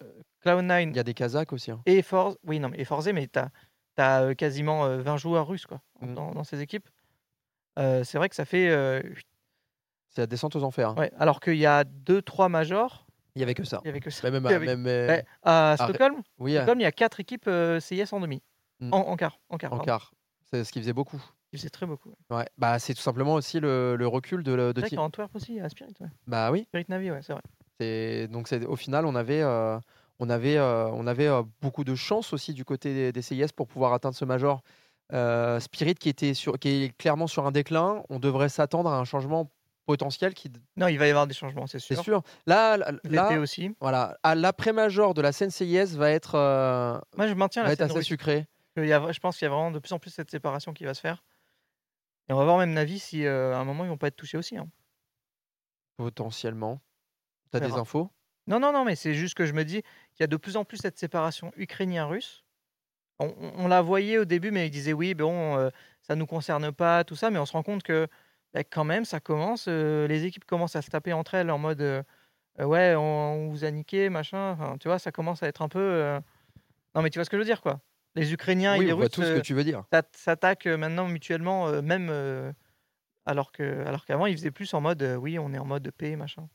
Cloud9 Il y a des Kazakhs aussi. hein. et Force. Oui, non, mais Forze, mais tu as, quasiment euh, 20 joueurs russes quoi, Mm. dans, dans ces équipes. Euh, c'est vrai que ça fait. euh, C'est la descente aux enfers. hein. ouais, alors qu'il y a 2-3 majors, Il y avait que ça. il y avait que ça. Mais même, Il avait- même, euh, Ouais, à arrête. Stockholm, oui, euh, Stockholm, il y a 4 équipes euh, CIS en demi. Mm. En, en quart. En quart. en quart. C'est ce qui faisait beaucoup. C'est très beaucoup. ouais. Bah, c'est tout simplement aussi le, le recul de, de C'est vrai Team- Antwerp aussi, à Spirit. Ouais. Bah oui. Spirit Navi, ouais, c'est vrai. Donc c'est au final on avait euh, on avait euh, on avait euh, beaucoup de chance aussi du côté des, des CIS pour pouvoir atteindre ce major. Euh, Spirit qui était sur qui est clairement sur un déclin. On devrait s'attendre à un changement potentiel qui Non, il va y avoir des changements, c'est sûr. c'est sûr. Là là, aussi. voilà à l'après major de la scène CIS va être euh, Moi, je maintiens va la être scène assez russe. sucré. Il y a- je pense qu'il y a vraiment de plus en plus cette séparation qui va se faire. Et on va voir même Navi si euh, à un moment ils vont pas être touchés aussi. hein. Potentiellement. T'as des infos? Non, non, non, mais c'est juste que je me dis qu'il y a de plus en plus cette séparation ukrainien-russe. On, on- on la voyait au début, mais ils disaient oui, bon, euh, ça nous concerne pas, tout ça, mais on se rend compte que bah, quand même, ça commence, euh, les équipes commencent à se taper entre elles en mode euh, ouais, on, on vous a niqué, machin. Enfin, tu vois, ça commence à être un peu. Non, mais tu vois ce que je veux dire, quoi. Les Ukrainiens Oui, et les Russes tout ce que tu veux dire. s'at- s'attaquent maintenant mutuellement, même alors que alors qu'avant ils faisaient plus en mode oui, on est en mode paix, machin.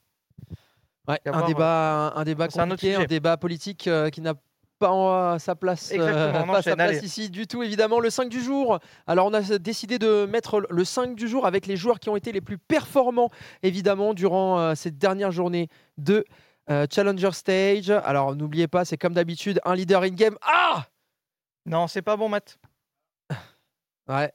Ouais, un débat, un débat c'est un un, débat politique euh, qui n'a pas en- sa place, euh, pas sa place ici du tout, évidemment. Le 5 du jour. Alors, on a décidé de mettre le 5 du jour avec les joueurs qui ont été les plus performants, évidemment, durant euh, cette dernière journée de euh, Challenger Stage. Alors, n'oubliez pas, c'est comme d'habitude, un leader in-game. Ah Non, c'est pas bon, Matt. Ouais.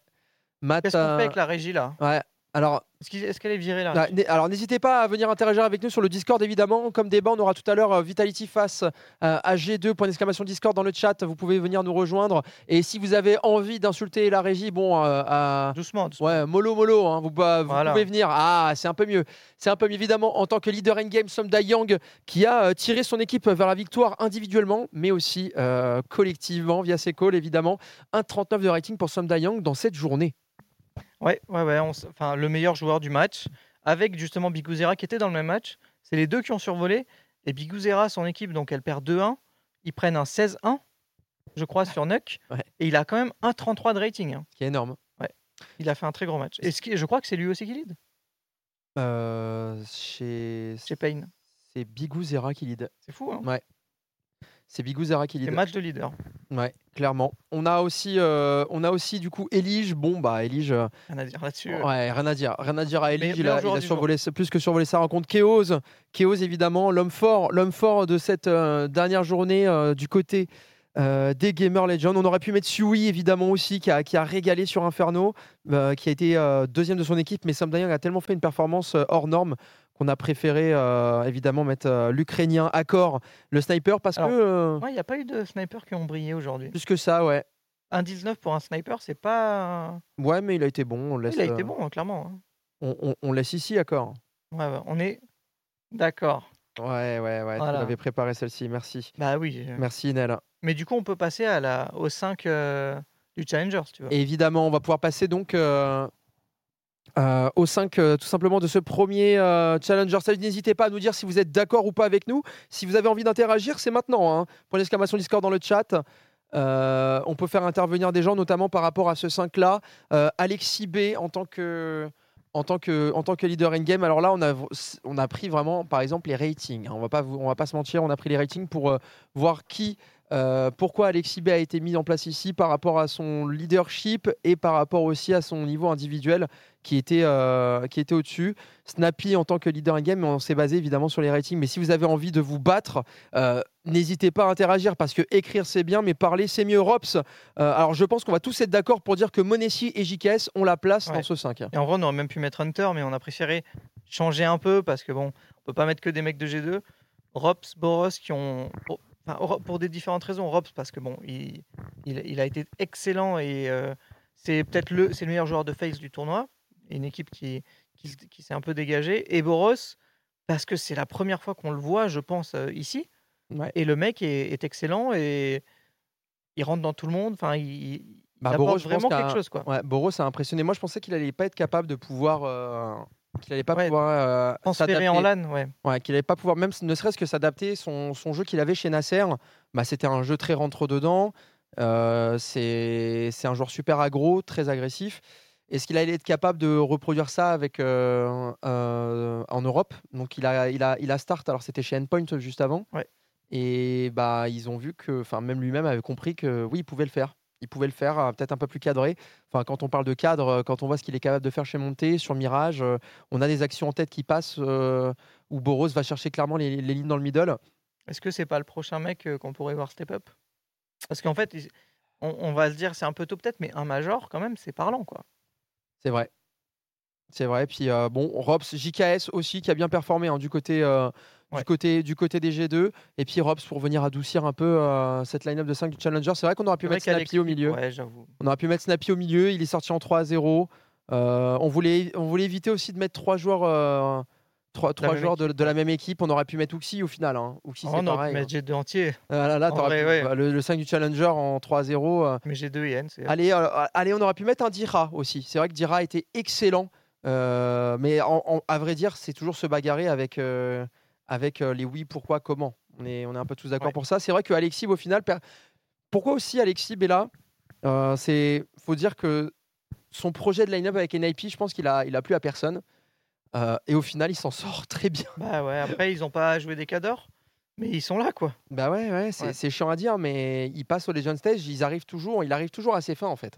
Matt, Qu'est-ce qu'on euh, fait avec la régie là? ouais. Alors, Est-ce qu'il- est-ce qu'elle est virée là? Ah, n'hé- Alors n'hésitez pas à venir interagir avec nous sur le Discord évidemment. Comme débat, on aura tout à l'heure euh, Vitality face euh, à G2 point d'exclamation Discord dans le chat. Vous pouvez venir nous rejoindre. Et si vous avez envie d'insulter la régie, bon, euh, Doucement, doucement. ouais, mollo mollo, hein, vous, bah, vous Voilà. pouvez venir. Ah, c'est un peu mieux. C'est un peu mieux évidemment en tant que leader in game, Somda Yang qui a euh, tiré son équipe vers la victoire individuellement, mais aussi euh, collectivement via ses calls évidemment. 1,39 de rating pour Somda Yang dans cette journée. Ouais, ouais, ouais. on s- Enfin, le meilleur joueur du match, avec justement Biguzera qui était dans le même match. C'est les deux qui ont survolé. Et Biguzera, son équipe, donc elle perd 2-1. Ils prennent un 16-1, je crois, sur Nuck. Ouais. Et il a quand même un 33 de rating. hein. Qui est énorme. Il a fait un très gros match. Et ce qui- je crois que c'est lui aussi qui lead. Euh, chez... Chez Payne. C'est Bigou Zera qui lead. C'est fou, hein Ouais. C'est Bigou Zera qui C'est lead. match de leader. Ouais, clairement. On a aussi, euh, on a aussi du coup Elige. Bon, bah Elige, euh, Rien à dire là-dessus. ouais, rien à dire. Rien à dire à Elige. Il a, il survolé, plus que survolé sa rencontre. Keos, Keos évidemment, l'homme fort, l'homme fort de cette euh, dernière journée du côté des Gamer Legends. On aurait pu mettre Sui évidemment aussi, qui a, qui a régalé sur Inferno, qui a été deuxième de son équipe. Mais Sam Dayang a tellement fait une performance hors norme qu'on a préféré euh, évidemment mettre euh, l'Ukrainien Accor, le sniper, parce Alors, que euh, Ouais, il n'y a pas eu de snipers qui ont brillé aujourd'hui. plus que ça, ouais. Un 19 pour un sniper, c'est pas. Ouais, mais il a été bon. On laisse, Il a été euh, bon, hein, clairement. hein. on, on- on laisse ici, Accor. Ouais, ouais, on est d'accord. Ouais, ouais, ouais. Tu Voilà. m'avais préparé celle-ci. Merci. Bah oui. Merci, Nel. Mais du coup, on peut passer à la... au 5 euh, du Challenger, si tu veux. Et évidemment, on va pouvoir passer donc euh, au 5 euh, tout simplement de ce premier euh, Challenger Stage. N'hésitez pas à nous dire si vous êtes d'accord ou pas avec nous. Si vous avez envie d'interagir, c'est maintenant. Hein. Point d'exclamation Discord dans le chat. Euh, on peut faire intervenir des gens, notamment par rapport à ce 5-là. Euh, Alexis B en tant que. En tant, que, en tant que leader in-game, alors là, on a, on a pris vraiment, par exemple, les ratings. hein. On va pas, on va pas se mentir, on a pris les ratings pour voir qui, euh, pourquoi Alexis B a été mis en place ici par rapport à son leadership et par rapport aussi à son niveau individuel qui était, euh, qui était au-dessus? Snappy en tant que leader in-game, on s'est basé évidemment sur les ratings. Mais si vous avez envie de vous battre, euh, n'hésitez pas à interagir parce que écrire c'est bien, mais parler c'est mieux. Rops, alors je pense qu'on va tous être d'accord pour dire que Monesi et JKS ont la place Ouais. dans ce 5. Et en vrai, on aurait même pu mettre Hunter, mais on a préféré changer un peu parce que bon, on peut pas mettre que des mecs de G2. Rops, Boros qui ont. Pour- enfin, Ro- pour des différentes raisons. Rops parce que bon, il, il, il a été excellent et euh, c'est peut-être le, le meilleur joueur de face du tournoi. Une équipe qui, qui, s'est un peu dégagée. Et Boros parce que c'est la première fois qu'on le voit, je pense, euh, ici. Ouais. Et le mec est, est excellent et il rentre dans tout le monde. Enfin, il, Bah, Boros, vraiment quelque chose. Quoi. Ouais, Boros a impressionné. Moi, je pensais qu'il allait pas être capable de pouvoir. euh, qu'il allait pas Ouais, pouvoir euh, Transféré en s'adapter. LAN, ouais. Ouais, qu'il n'allait pas pouvoir, même ne serait-ce que s'adapter, son, son jeu qu'il avait chez Nasser, bah, c'était un jeu très rentre-dedans. Euh, c'est un joueur super aggro, très agressif. Est-ce qu'il allait être capable de reproduire ça avec, euh, en Europe? Donc il a, il, a, il a start, alors c'était chez Endpoint juste avant. Ouais. Et bah, ils ont vu que, enfin même lui-même avait compris que oui, il pouvait le faire. Il pouvait le faire, euh, peut-être un peu plus cadré. Enfin, quand on parle de cadre, euh, quand on voit ce qu'il est capable de faire chez Monté, sur Mirage, euh, on a des actions en tête qui passent où Boros va chercher clairement les, les lignes dans le middle. Est-ce que c'est pas le prochain mec qu'on pourrait voir step up? Parce qu'en fait, on, on va se dire c'est un peu tôt peut-être, mais un major quand même, c'est parlant quoi. C'est vrai. C'est vrai. Puis euh, bon, Robs, JKS aussi qui a bien performé hein, du, côté, euh, Ouais. côté, du côté des G2. Et puis Robs pour venir adoucir un peu euh, cette line-up de 5 du Challenger. C'est vrai qu'on aurait pu mettre Snappy au milieu. Ouais. On aurait pu mettre Snappy au milieu. Il est sorti en 3 à 0. Euh, on, voulait, on voulait éviter aussi de mettre trois joueurs, euh, joueurs de, la même équipe. On aurait pu mettre Uxi au final. Hein. Uxi, Oh, c'est on aurait pareil. pu hein. mettre G2 entier, Ah là, là, En t'aurais vrai, pu- ouais. bah, le, le 5 du Challenger en 3 à 0. euh, mais G2 et N, c'est. Allez, allez, on aurait pu mettre un Dira aussi. C'est vrai que Dira était excellent. Euh, mais en- en- à vrai dire, c'est toujours se bagarrer avec, euh, avec euh, les oui, pourquoi, comment. On est, on est un peu tous d'accord Ouais. pour ça. C'est vrai que Alexis, au final, per- pourquoi aussi Alexis Bella euh, C'est faut dire que son projet de line-up avec NIP, je pense qu'il a, il a plu à personne. Et au final, il s'en sort très bien. Bah ouais, après ils ont pas joué des cadors, mais ils sont là quoi. Bah ouais, ouais, c'est Ouais. chiant à dire, mais ils passent au Legend Stage, ils arrivent toujours, il arrive toujours assez fin en fait.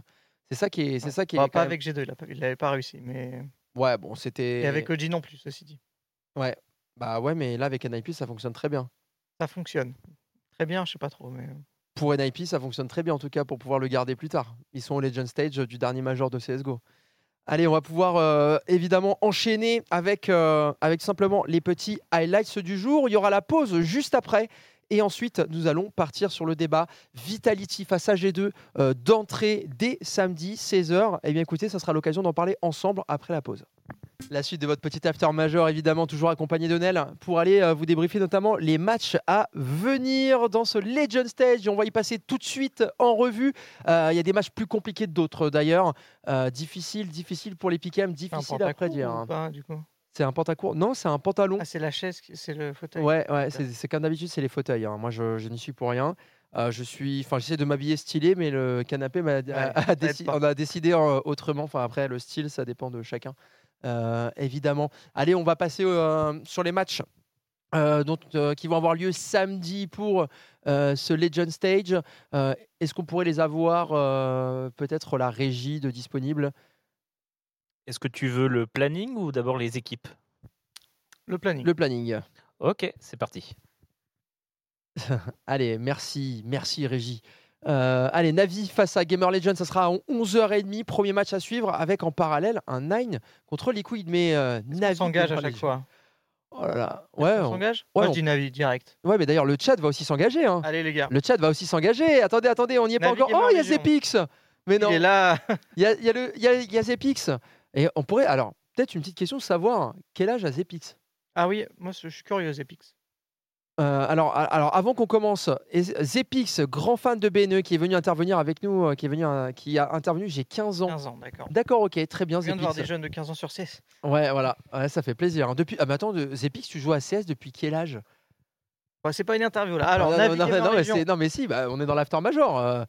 C'est ça qui est, c'est ça qui est. Bah, pas même- avec G2, il a pas- il l'avait pas réussi, mais. Ouais, bon, c'était. Et avec Oji non plus, ceci dit. Bah ouais, mais là avec NIP, ça fonctionne très bien. Ça fonctionne. Très bien, je sais pas trop, mais. Pour NIP, ça fonctionne très bien en tout cas pour pouvoir le garder plus tard. Ils sont au Legend Stage du dernier major de CSGO. Allez, on va pouvoir euh, évidemment enchaîner avec, euh, avec simplement les petits highlights du jour. Il y aura la pause juste après. Et ensuite, nous allons partir sur le débat Vitality face à G2 euh, d'entrée dès samedi 16h. Eh bien écoutez, ça sera l'occasion d'en parler ensemble après la pause. La suite de votre petit after majeur, évidemment, toujours accompagné de Nel, pour aller euh, vous débriefer notamment les matchs à venir dans ce Legend Stage. On va y passer tout de suite en revue. Euh, Il y a des matchs plus compliqués que d'autres d'ailleurs. Euh, difficile, difficile pour les un difficile à prédire. hein. pas, du coup? C'est un pantacourt Non, c'est un pantalon. Ah, c'est la chaise, c'est le fauteuil. Ouais, ouais, c'est comme d'habitude, c'est les fauteuils. hein. Moi, je, je n'y suis pour rien. Euh, je suis, enfin, j'essaie de m'habiller stylé, mais le canapé m'a, a- a ça aide déci- pas. on a décidé euh, autrement. Enfin, après, le style, ça dépend de chacun. euh, évidemment. Allez, on va passer euh, sur les matchs qui vont avoir lieu samedi pour ce Legend Stage. Est-ce qu'on pourrait les avoir peut-être la régie de disponible? Est-ce que tu veux le planning ou d'abord les équipes? Le planning. Le planning. Ok, c'est parti. Allez, merci, merci Régie. Euh, allez, Navi face à Gamer Legends, ça sera à 11h30, premier match à suivre avec en parallèle un Nine contre Liquid. Mais euh, Navi s'engage à chaque Legends. fois? Oh là là. Ouais, on- s'engage? ouais, Moi, on- je dis Navi direct. ouais, mais d'ailleurs, le chat va aussi s'engager. hein. Allez les gars. Le chat va aussi s'engager. Attendez, attendez, on n'y est pas encore. Gamer Oh, il y a. Zepix Mais non, Il est là. il y a, il y a le- il y a- il y a Zepix. Et on pourrait, alors, peut-être une petite question, savoir quel âge a Zepix? Ah oui, moi je suis curieux, Epix. Euh, alors, alors, avant qu'on commence, Zepix, grand fan de BNE, qui est venu intervenir avec nous, euh, qui est venu, euh, qui a intervenu, j'ai 15 ans. 15 ans, d'accord. D'accord, ok, très bien, Je viens de voir Zepix. des jeunes de 15 ans sur 16. Ouais, voilà, ouais, ça fait plaisir. hein. Depuis, ah, mais attends, de- Zepix, tu joues à CS depuis quel âge? Ouais, c'est pas une interview là. Alors, Ah, non, non, non, mais non, mais si, bah, on est dans l'after major. euh.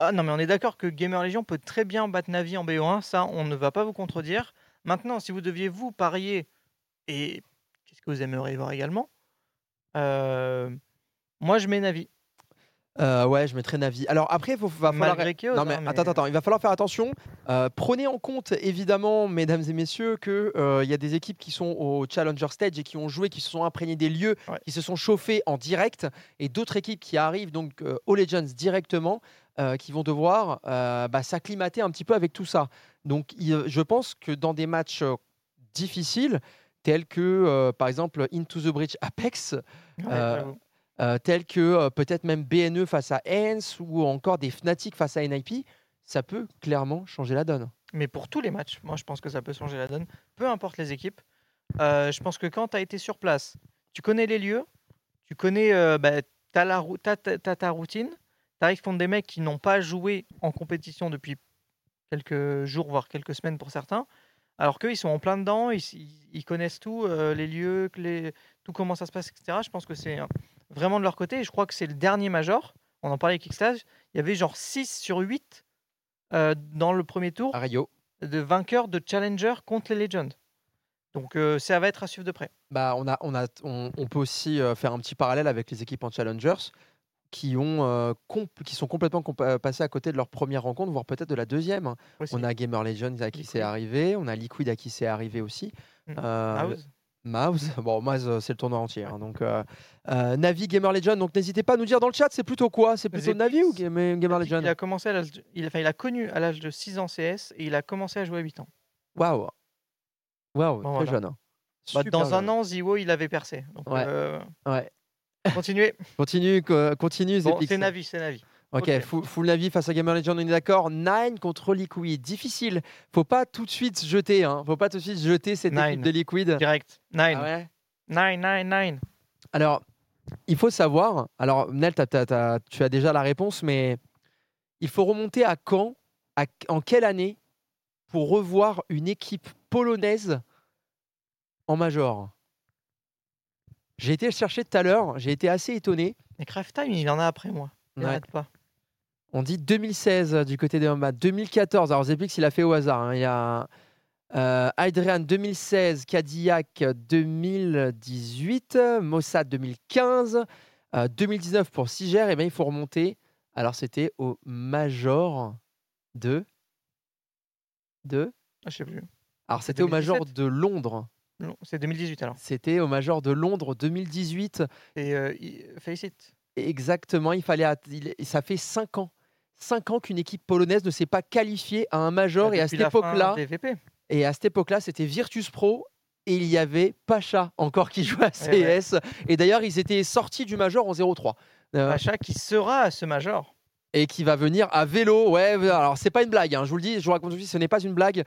Ah non, mais on est d'accord que Gamer Legion peut très bien battre Navi en BO1, ça on ne va pas vous contredire. Maintenant, si vous deviez vous parier, et qu'est-ce que vous aimeriez voir également Euh, Moi je mets Navi. Euh, ouais, je mettrais Navi. Alors après, il va falloir. Malgré Chaos, non, mais, hein, mais- attends, attends, attends, il va falloir faire attention. Euh, prenez en compte, évidemment, mesdames et messieurs, qu'il il y a des équipes qui sont au Challenger Stage et qui ont joué, qui se sont imprégnées des lieux, Ouais. qui se sont chauffées en direct, et d'autres équipes qui arrivent donc aux Legends directement, euh, qui vont devoir euh, bah, s'acclimater un petit peu avec tout ça. Donc, il- je pense que dans des matchs euh, difficiles, tels que, euh, par exemple, Into the Breach Apex, Ouais, Euh, euh, tels que euh, peut-être même BNE face à Hens ou encore des Fnatic face à NIP, ça peut clairement changer la donne. Mais pour tous les matchs, moi je pense que ça peut changer la donne, peu importe les équipes. Euh, je pense que quand tu as été sur place, tu connais les lieux, tu connais, euh, bah, t'as- t'as ta routine, tu arrives contre des mecs qui n'ont pas joué en compétition depuis quelques jours, voire quelques semaines pour certains, alors qu'eux ils sont en plein dedans, ils, connaissent tout, euh, les lieux, les, tout comment ça se passe, etc. Je pense que c'est euh, vraiment de leur côté, et je crois que c'est le dernier major, on en parlait avec Xstage, il y avait genre 6 sur 8 euh, dans le premier tour À Rio, de vainqueurs de Challenger contre les Legends. Donc euh, ça va être à suivre de près. bah, on, a, on, a, on, on peut aussi faire un petit parallèle avec les équipes en Challengers qui, ont, euh, qui sont complètement compa- passées à côté de leur première rencontre, voire peut-être de la deuxième. hein. On a Gamer Legends à qui c'est arrivé, on a Liquid à qui c'est arrivé aussi. Mhm. Euh. Mouse, bon Mouse euh, c'est le tournoi entier. hein, donc euh, euh, Navi Gamer Legend, donc n'hésitez pas à nous dire dans le chat, c'est plutôt quoi? C'est plutôt. Navi ou Game- Gamer Il Legend a commencé à l'âge de- il, a, enfin, il a connu à l'âge de 6 ans CS et il a commencé à jouer à 8 ans. Waouh, waouh, très voilà. jeune. hein. Bah, dans un an, Ziwo, il avait percé. Donc, Ouais. euh, Ouais. Continuez. Continue, co- continue. Bon, c'est Navi, c'est Navi. Ok, full, full Navi face à Gamer Legend, on est d'accord. Nine contre Liquid, difficile. Faut pas tout de suite jeter, hein. Faut pas tout de suite jeter cette Nine. équipe de Liquid. Direct. 9. Ah ouais 9, 9, 9. Alors, il faut savoir. Alors, Nel, tu as déjà la réponse, mais il faut remonter à quand, à- en quelle année, pour revoir une équipe polonaise en major? J'ai été le chercher tout à l'heure. J'ai été assez étonné. Et Craft Time, il en a après moi. Il Ouais. n'arrête pas. On dit 2016 euh, du côté des Hommes. 2014, alors Zepix, il a fait au hasard. hein. Il y a euh, Adrian 2016, Cadillac 2018, Mossad 2015, euh, 2019 pour Siger. Et bien, il faut remonter. Alors, c'était au Major de. de Ah, je sais plus. alors, c'était au Major 2017. de Londres. Non, C'est 2018 alors. C'était au Major de Londres 2018. Et euh, il- Face It. Exactement, il fallait. il- ça fait 5 ans. 5 ans qu'une équipe polonaise ne s'est pas qualifiée à un Major. Bah, et à cette époque-là, et à cette époque-là, c'était Virtus Pro. Et il y avait Pacha encore qui jouait à ouais. CS. Et d'ailleurs, ils étaient sortis du Major en 0-3. Euh, Pacha qui sera à ce Major. et qui va venir à vélo. Ouais, alors c'est pas une blague, hein, je vous le dis, je vous raconte aujourd'hui, ce n'est pas une blague.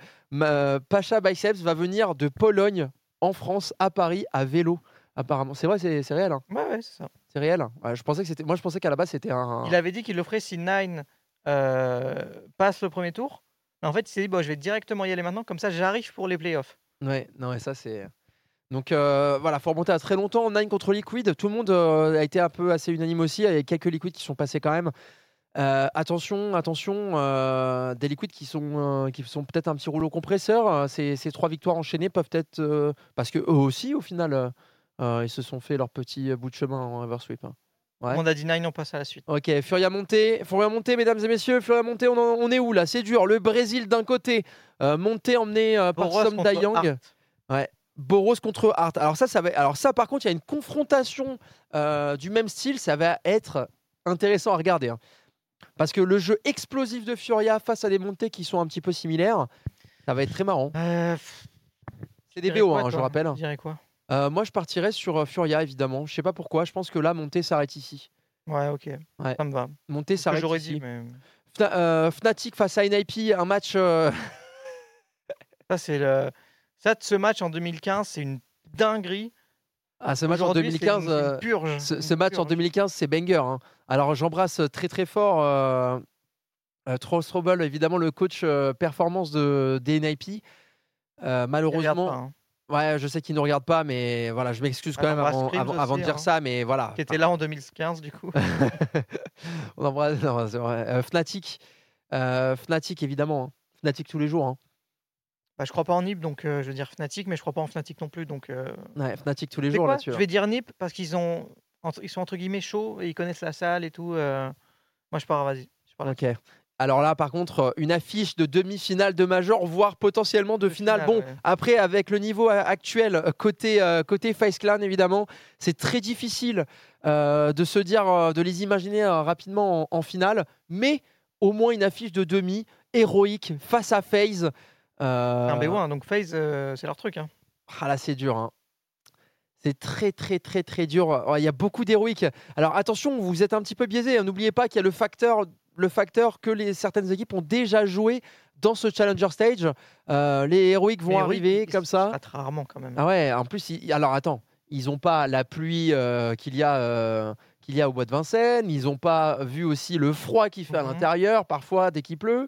Pacha Biceps va venir de Pologne en France, à Paris, à vélo. Apparemment, c'est vrai, c'est réel. hein. Ouais, ouais, c'est ça. C'est réel. Ouais, je pensais que c'était. Moi, je pensais qu'à la base c'était un. Il avait dit qu'il le ferait si Nine euh, passe le premier tour. Mais en fait, il s'est dit bon, je vais directement y aller maintenant, comme ça j'arrive pour les playoffs. Ouais, non, et ça c'est. Donc euh, voilà, faut remonter à très longtemps. Nine contre Liquid, tout le monde euh, a été un peu assez unanime aussi. Il y a quelques Liquid qui sont passés quand même. Euh, attention, attention, euh, des liquides qui sont, euh, qui sont peut-être un petit rouleau compresseur. Ces, ces trois victoires enchaînées peuvent être. parce que eux aussi, au final, ils se sont fait leur petit bout de chemin en Eversweep. hein. Ouais. On a dit 9, on passe à la suite. Ok, Furia Monté, Furia Monté, mesdames et messieurs, Furia Monté, on, en- on est où là? C'est dur. Le Brésil d'un côté, euh, Monté emmené euh, par Boros Som Dayang. Hart. Boros contre Hart. Alors ça, ça va. Alors ça, par contre, il y a une confrontation euh, du même style. Ça va être intéressant à regarder, hein. Parce que le jeu explosif de Furia face à des montées qui sont un petit peu similaires, ça va être très marrant. Euh, C'est des BO, quoi, hein, je rappelle. Quoi Euh, moi, je partirais sur euh, Furia, évidemment. Je sais pas pourquoi. Je pense que là, Monté s'arrête ici. Ouais, ok. Ouais. Ça me va. Monté C'est ce que s'arrête ici. dit, mais Fna- euh, Fnatic face à NIP, un match. euh, ça, c'est le. Ça, ce match en 2015, c'est une dinguerie. Ah, ce match en Aujourd'hui, c'est 2015. une- c'est une euh, purge. Ce, match en purge. 2015, c'est banger. hein. Alors j'embrasse très très fort euh, Troll Strobel, évidemment le coach euh, performance de DNIP. Euh, malheureusement, pas, hein. ouais, je sais qu'il ne regarde pas, mais voilà, je m'excuse Ah, quand même avant, de dire hein. ça, mais voilà. Qui était là en 2015, du coup. On embrasse non. Euh, Fnatic, Fnatic évidemment, hein. Fnatic tous les jours. Bah, je crois pas en NIP, donc euh, je veux dire Fnatic, mais je crois pas en Fnatic non plus. Donc, euh, Ouais, Fnatic tous les jours là-dessus. je vais dire NIP parce qu'ils ont, entre- ils sont entre guillemets chauds et ils connaissent la salle et tout. euh. Moi, je pars, vas-y. Ok. Alors là, par contre, une affiche de demi-finale de Major, voire potentiellement de De finale. finale, Bon, ouais. après, avec le niveau actuel, côté, euh, côté Face Clan, évidemment, c'est très difficile euh, de se dire, euh, de les imaginer rapidement en, en finale. Mais au moins une affiche de demi, héroïque, face à FaZe. Euh, un B1, donc FaZe, euh, c'est leur truc. Hein. ah là, c'est dur. hein. C'est très, très, très, très dur. Il y a beaucoup d'héroïques. Alors attention, vous êtes un petit peu biaisé. hein. N'oubliez pas qu'il y a le facteur, le facteur que les, certaines équipes ont déjà joué dans ce Challenger Stage. Euh, les héroïques vont arriver comme ça. ratent rarement quand même. Ah ouais, en plus, ils- alors attends, ils n'ont pas la pluie euh, qu'il y, a, euh, qu'il y a au bois de Vincennes. Ils n'ont pas vu aussi le froid qu'il fait à Mhm. l'intérieur, parfois, dès qu'il pleut.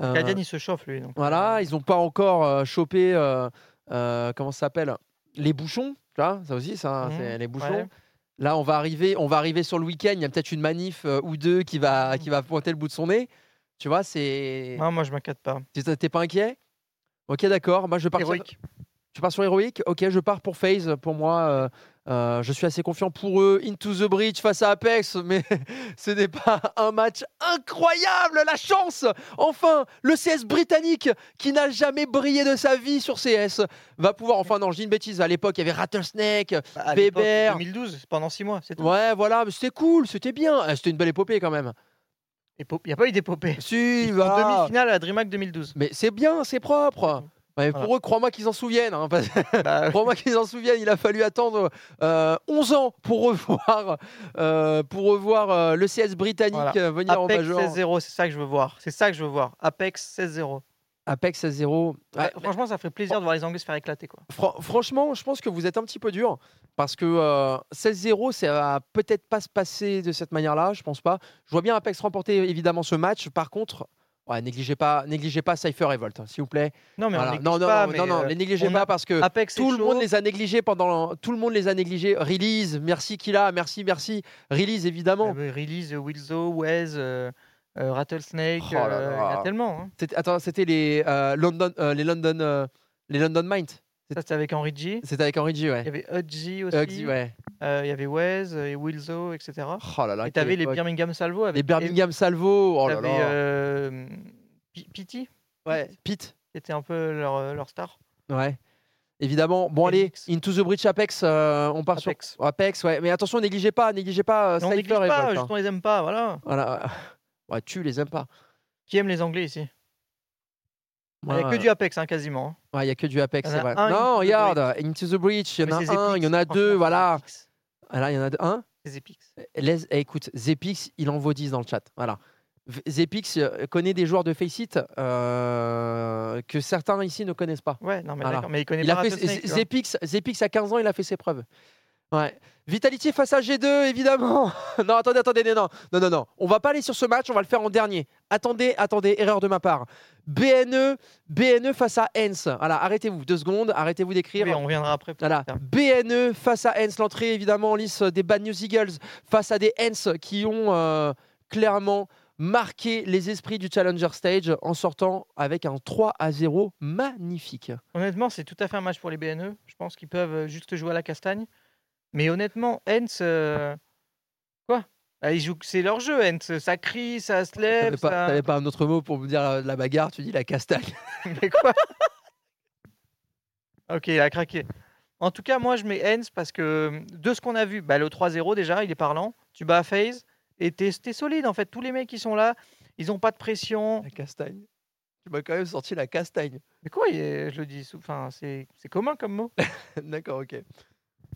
Euh, Kadian, il se chauffe lui. Donc, voilà, euh, ils n'ont pas encore euh, chopé, euh, euh, comment ça s'appelle Les bouchons, tu vois, ça aussi, ça, Mhm, c'est les bouchons. ouais. Là, on va arriver, on va arriver sur le week-end. Il y a peut-être une manif euh, ou deux qui va, qui va pointer le bout de son nez. Tu vois, c'est. non, moi, je m'inquiète pas. T'es pas inquiet? Ok, d'accord. Moi, je pars. sur- Héroïque. Tu pars sur héroïque Ok, je pars pour FaZe. Pour moi, euh, euh, je suis assez confiant pour eux. Into the Bridge face à Apex, mais ce n'est pas un match incroyable. La chance Enfin, le CS britannique qui n'a jamais brillé de sa vie sur CS va pouvoir. Enfin, non, je dis une bêtise. À l'époque, il y avait Rattlesnake. Bah, à Weber. 2012, pendant 6 mois, c'est tout. Ouais, voilà, c'était cool, c'était bien. Euh, C'était une belle épopée quand même. Il n'y a pas eu d'épopée. Si, En demi-finale à DreamHack 2012. Mais c'est bien, c'est propre. Voilà. Pour eux, crois-moi qu'ils s'en souviennent. hein, parce- Bah, crois-moi qu'ils en souviennent. Il a fallu attendre euh, 11 ans pour revoir, euh, pour revoir euh, le CS britannique Voilà. euh, venir en Apex major. 16-0, c'est ça que je veux voir. C'est ça que je veux voir. Apex 16-0. Apex 16-0. Ouais, Ouais, franchement, ça ferait plaisir de voir les Anglais se faire éclater. Quoi. Fran- franchement, je pense que vous êtes un petit peu dur parce que euh, 16-0, ça va peut-être pas se passer de cette manière-là. Je pense pas. Je vois bien Apex remporter évidemment ce match. Par contre, ouais, négligez pas, négligez pas Cypher Revolt, hein, s'il vous plaît. Non, mais Voilà. on non, non, pas, non, mais, non, non, euh, les négligez pas a- parce que Apex, tout le chaud. monde les a négligés pendant. Tout le monde les a négligés. Release, merci Kila, merci, merci. Release évidemment. Euh, Release, Wilzo, Wez, euh, euh, Rattlesnake, Oh là euh, il y a tellement. hein. Attends, c'était les euh, London, les London, les London Mind. Ça, c'était avec Henry G. C'était avec Henry G, Il y ouais. avait Hudgy aussi. Ouais. Euh, il y avait Wez euh, et Wilzo, etc. Oh là là. et t'avais les. Birmingham Salvo avec Les Birmingham Salvo. Oh là là. euh, Pity, Ouais, Pete. qui était un peu leur, euh, leur star. Ouais. Évidemment. Bon, allez. Into the Breach Apex, euh, on part Apex. sur Apex, ouais. Mais attention, négligez pas, négligez pas euh, on néglige et pas, hein. juste on les aime pas, voilà. Voilà. Ouais, tu les aimes pas. Qui aime les Anglais ici? Il n'y a que euh, du Apex, hein, quasiment. Ouais, il y a que du Apex, c'est vrai. non, Into the regarde, Into the Breach, il y en a un, il y en a deux, voilà. c'est Zepix. Ah, Là, il y en a deux. Un. Zepix. Les, eh, écoute, Zepix, il en vaut 10 dans le chat. Voilà. Zepix euh, connaît des joueurs de Faceit euh, que certains ici ne connaissent pas. Ouais, non, mais Voilà. Mais il connaît Il pas a fait. Zepix, Zepix, à 15 ans, il a fait ses preuves. Ouais. Vitality face à G2, évidemment. non, attendez, attendez, non, non, non, non. On va pas aller sur ce match, on va le faire en dernier. Attendez, attendez, erreur de ma part. BNE, BNE face à Hens. Voilà, arrêtez-vous, deux secondes, arrêtez-vous d'écrire. Oui, on reviendra après. Voilà. BNE face à Hens, l'entrée évidemment en lice des Bad News Eagles face à des Hens qui ont euh, clairement marqué les esprits du Challenger Stage en sortant avec un 3 à 0 magnifique. Honnêtement, c'est tout à fait un match pour les BNE. Je pense qu'ils peuvent euh, juste jouer à la castagne. Mais honnêtement, Hens, euh, quoi? Ah, ils jouent, c'est leur jeu, Hens. Ça crie, ça se lève. T'avais pas, ça- t'avais pas un autre mot pour me dire euh, la bagarre, tu dis la castagne. Mais quoi? Ok, il a craqué. En tout cas, moi, je mets Hens parce que de ce qu'on a vu, bah, le 3-0 déjà, il est parlant. Tu bats FaZe et t'es t'es solide en fait. Tous les mecs qui sont là, ils n'ont pas de pression. La castagne. Tu m'as quand même sorti la castagne. Mais quoi, je le dis, enfin, c'est c'est commun comme mot. D'accord, ok.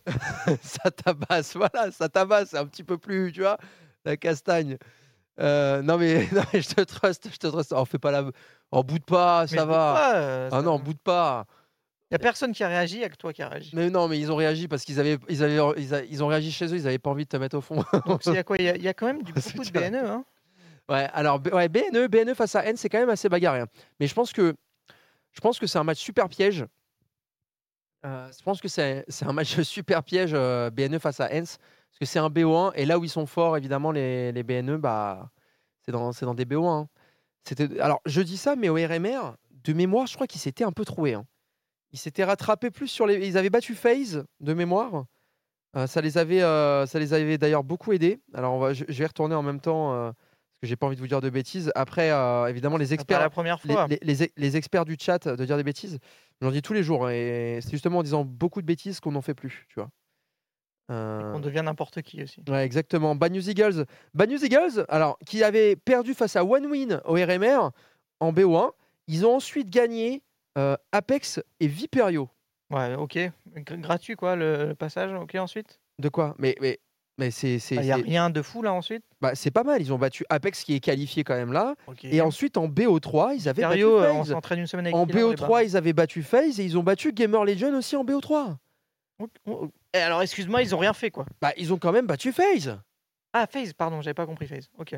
ça tabasse, voilà, ça tabasse, c'est un petit peu plus, tu vois, la castagne. Euh, non, mais, non mais je te trust, je te trust. Oh, fais pas la. Oh, boude pas, ça va. pas, euh, ah ça- non, boude pas. Il y a personne qui a réagi, il y a que toi qui a réagi. Mais non, mais ils ont réagi parce qu'ils avaient, ils avaient, ils, ont réagi chez eux, ils avaient pas envie de te mettre au fond. Donc, il y a quoi Il y a- il y, a quand même du, beaucoup de BNE. Hein. Ouais, alors ouais, BNE, BNE face à N, c'est quand même assez bagarré. hein. Mais je pense que je pense que c'est un match super piège. Euh, je pense que c'est un match super piège euh, BNE face à Hens parce que c'est un BO1 et là où ils sont forts évidemment les, BNE bah c'est dans dans des BO1. hein. Alors je dis ça mais au RMR de mémoire je crois qu'ils s'étaient un peu troués. hein. Ils s'étaient rattrapés plus sur les ils avaient battu FaZe de mémoire. Euh, ça les avait avait d'ailleurs beaucoup aidés. Alors on va je, vais retourner en même temps que j'ai pas envie de vous dire de bêtises. Après euh, évidemment les experts la première fois. les- les- les experts du chat de dire des bêtises, j'en dis tous les jours. Et c'est justement en disant beaucoup de bêtises qu'on n'en fait plus, tu vois. Euh, On devient n'importe qui aussi. ouais, exactement. Bad News Eagles. Bad News Eagles, alors, qui avait perdu face à One Win au RMR en BO1, ils ont ensuite gagné euh, Apex et Viperio. Ouais, ok. Gr- gratuit quoi, le, le passage. Ok, ensuite? De quoi? Mais, mais, mais c'est c'est- Il n'y a c'est- rien de fou là ensuite? bah, c'est pas mal. Ils ont battu Apex qui est qualifié quand même là. Et ensuite en BO3, ils avaient battu on FaZe. s'entraîne une semaine avec En Killer, on les bat. BO3, ils avaient battu FaZe et ils ont battu Gamer Legion aussi en BO3. Ok, oh, Et alors, excuse-moi, ils ont rien fait quoi. Bah, ils ont quand même battu FaZe. Ah, FaZe, pardon, j'avais pas compris FaZe. Ok.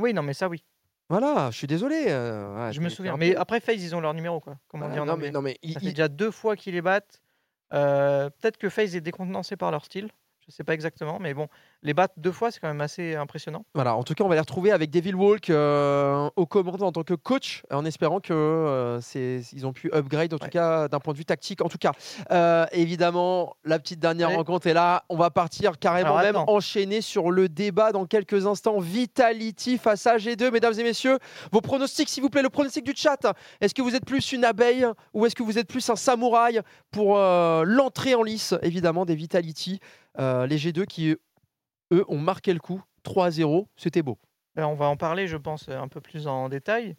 Oui, non, mais ça, oui. Voilà, je suis désolé. euh, ouais, je me souviens. Mais après, FaZe, ils ont leur numéro quoi. Comment Voilà, dire non, mais, non, mais il- Ça fait il- déjà deux fois qu'ils les battent. Euh, Peut-être que FaZe est décontenancé par leur style. Je sais pas exactement, mais bon, les battre deux fois, c'est quand même assez impressionnant. voilà, en tout cas, on va les retrouver avec Devil Walk euh, aux commandes en tant que coach, en espérant que euh, c'est, ils ont pu upgrade, en tout Ouais. cas, d'un point de vue tactique. En tout cas, Euh, évidemment, la petite dernière Allez. rencontre est là. On va partir carrément Alors, même enchaîner sur le débat dans quelques instants. Vitality face à G2, mesdames et messieurs. Vos pronostics, s'il vous plaît, le pronostic du chat. Est-ce que vous êtes plus une abeille ou est-ce que vous êtes plus un samouraï pour l'entrée en lice, évidemment, des Vitality Euh, Les G2 qui, eux, ont marqué le coup. 3-0, c'était beau. Ben, on va en parler, je pense, un peu plus en détail.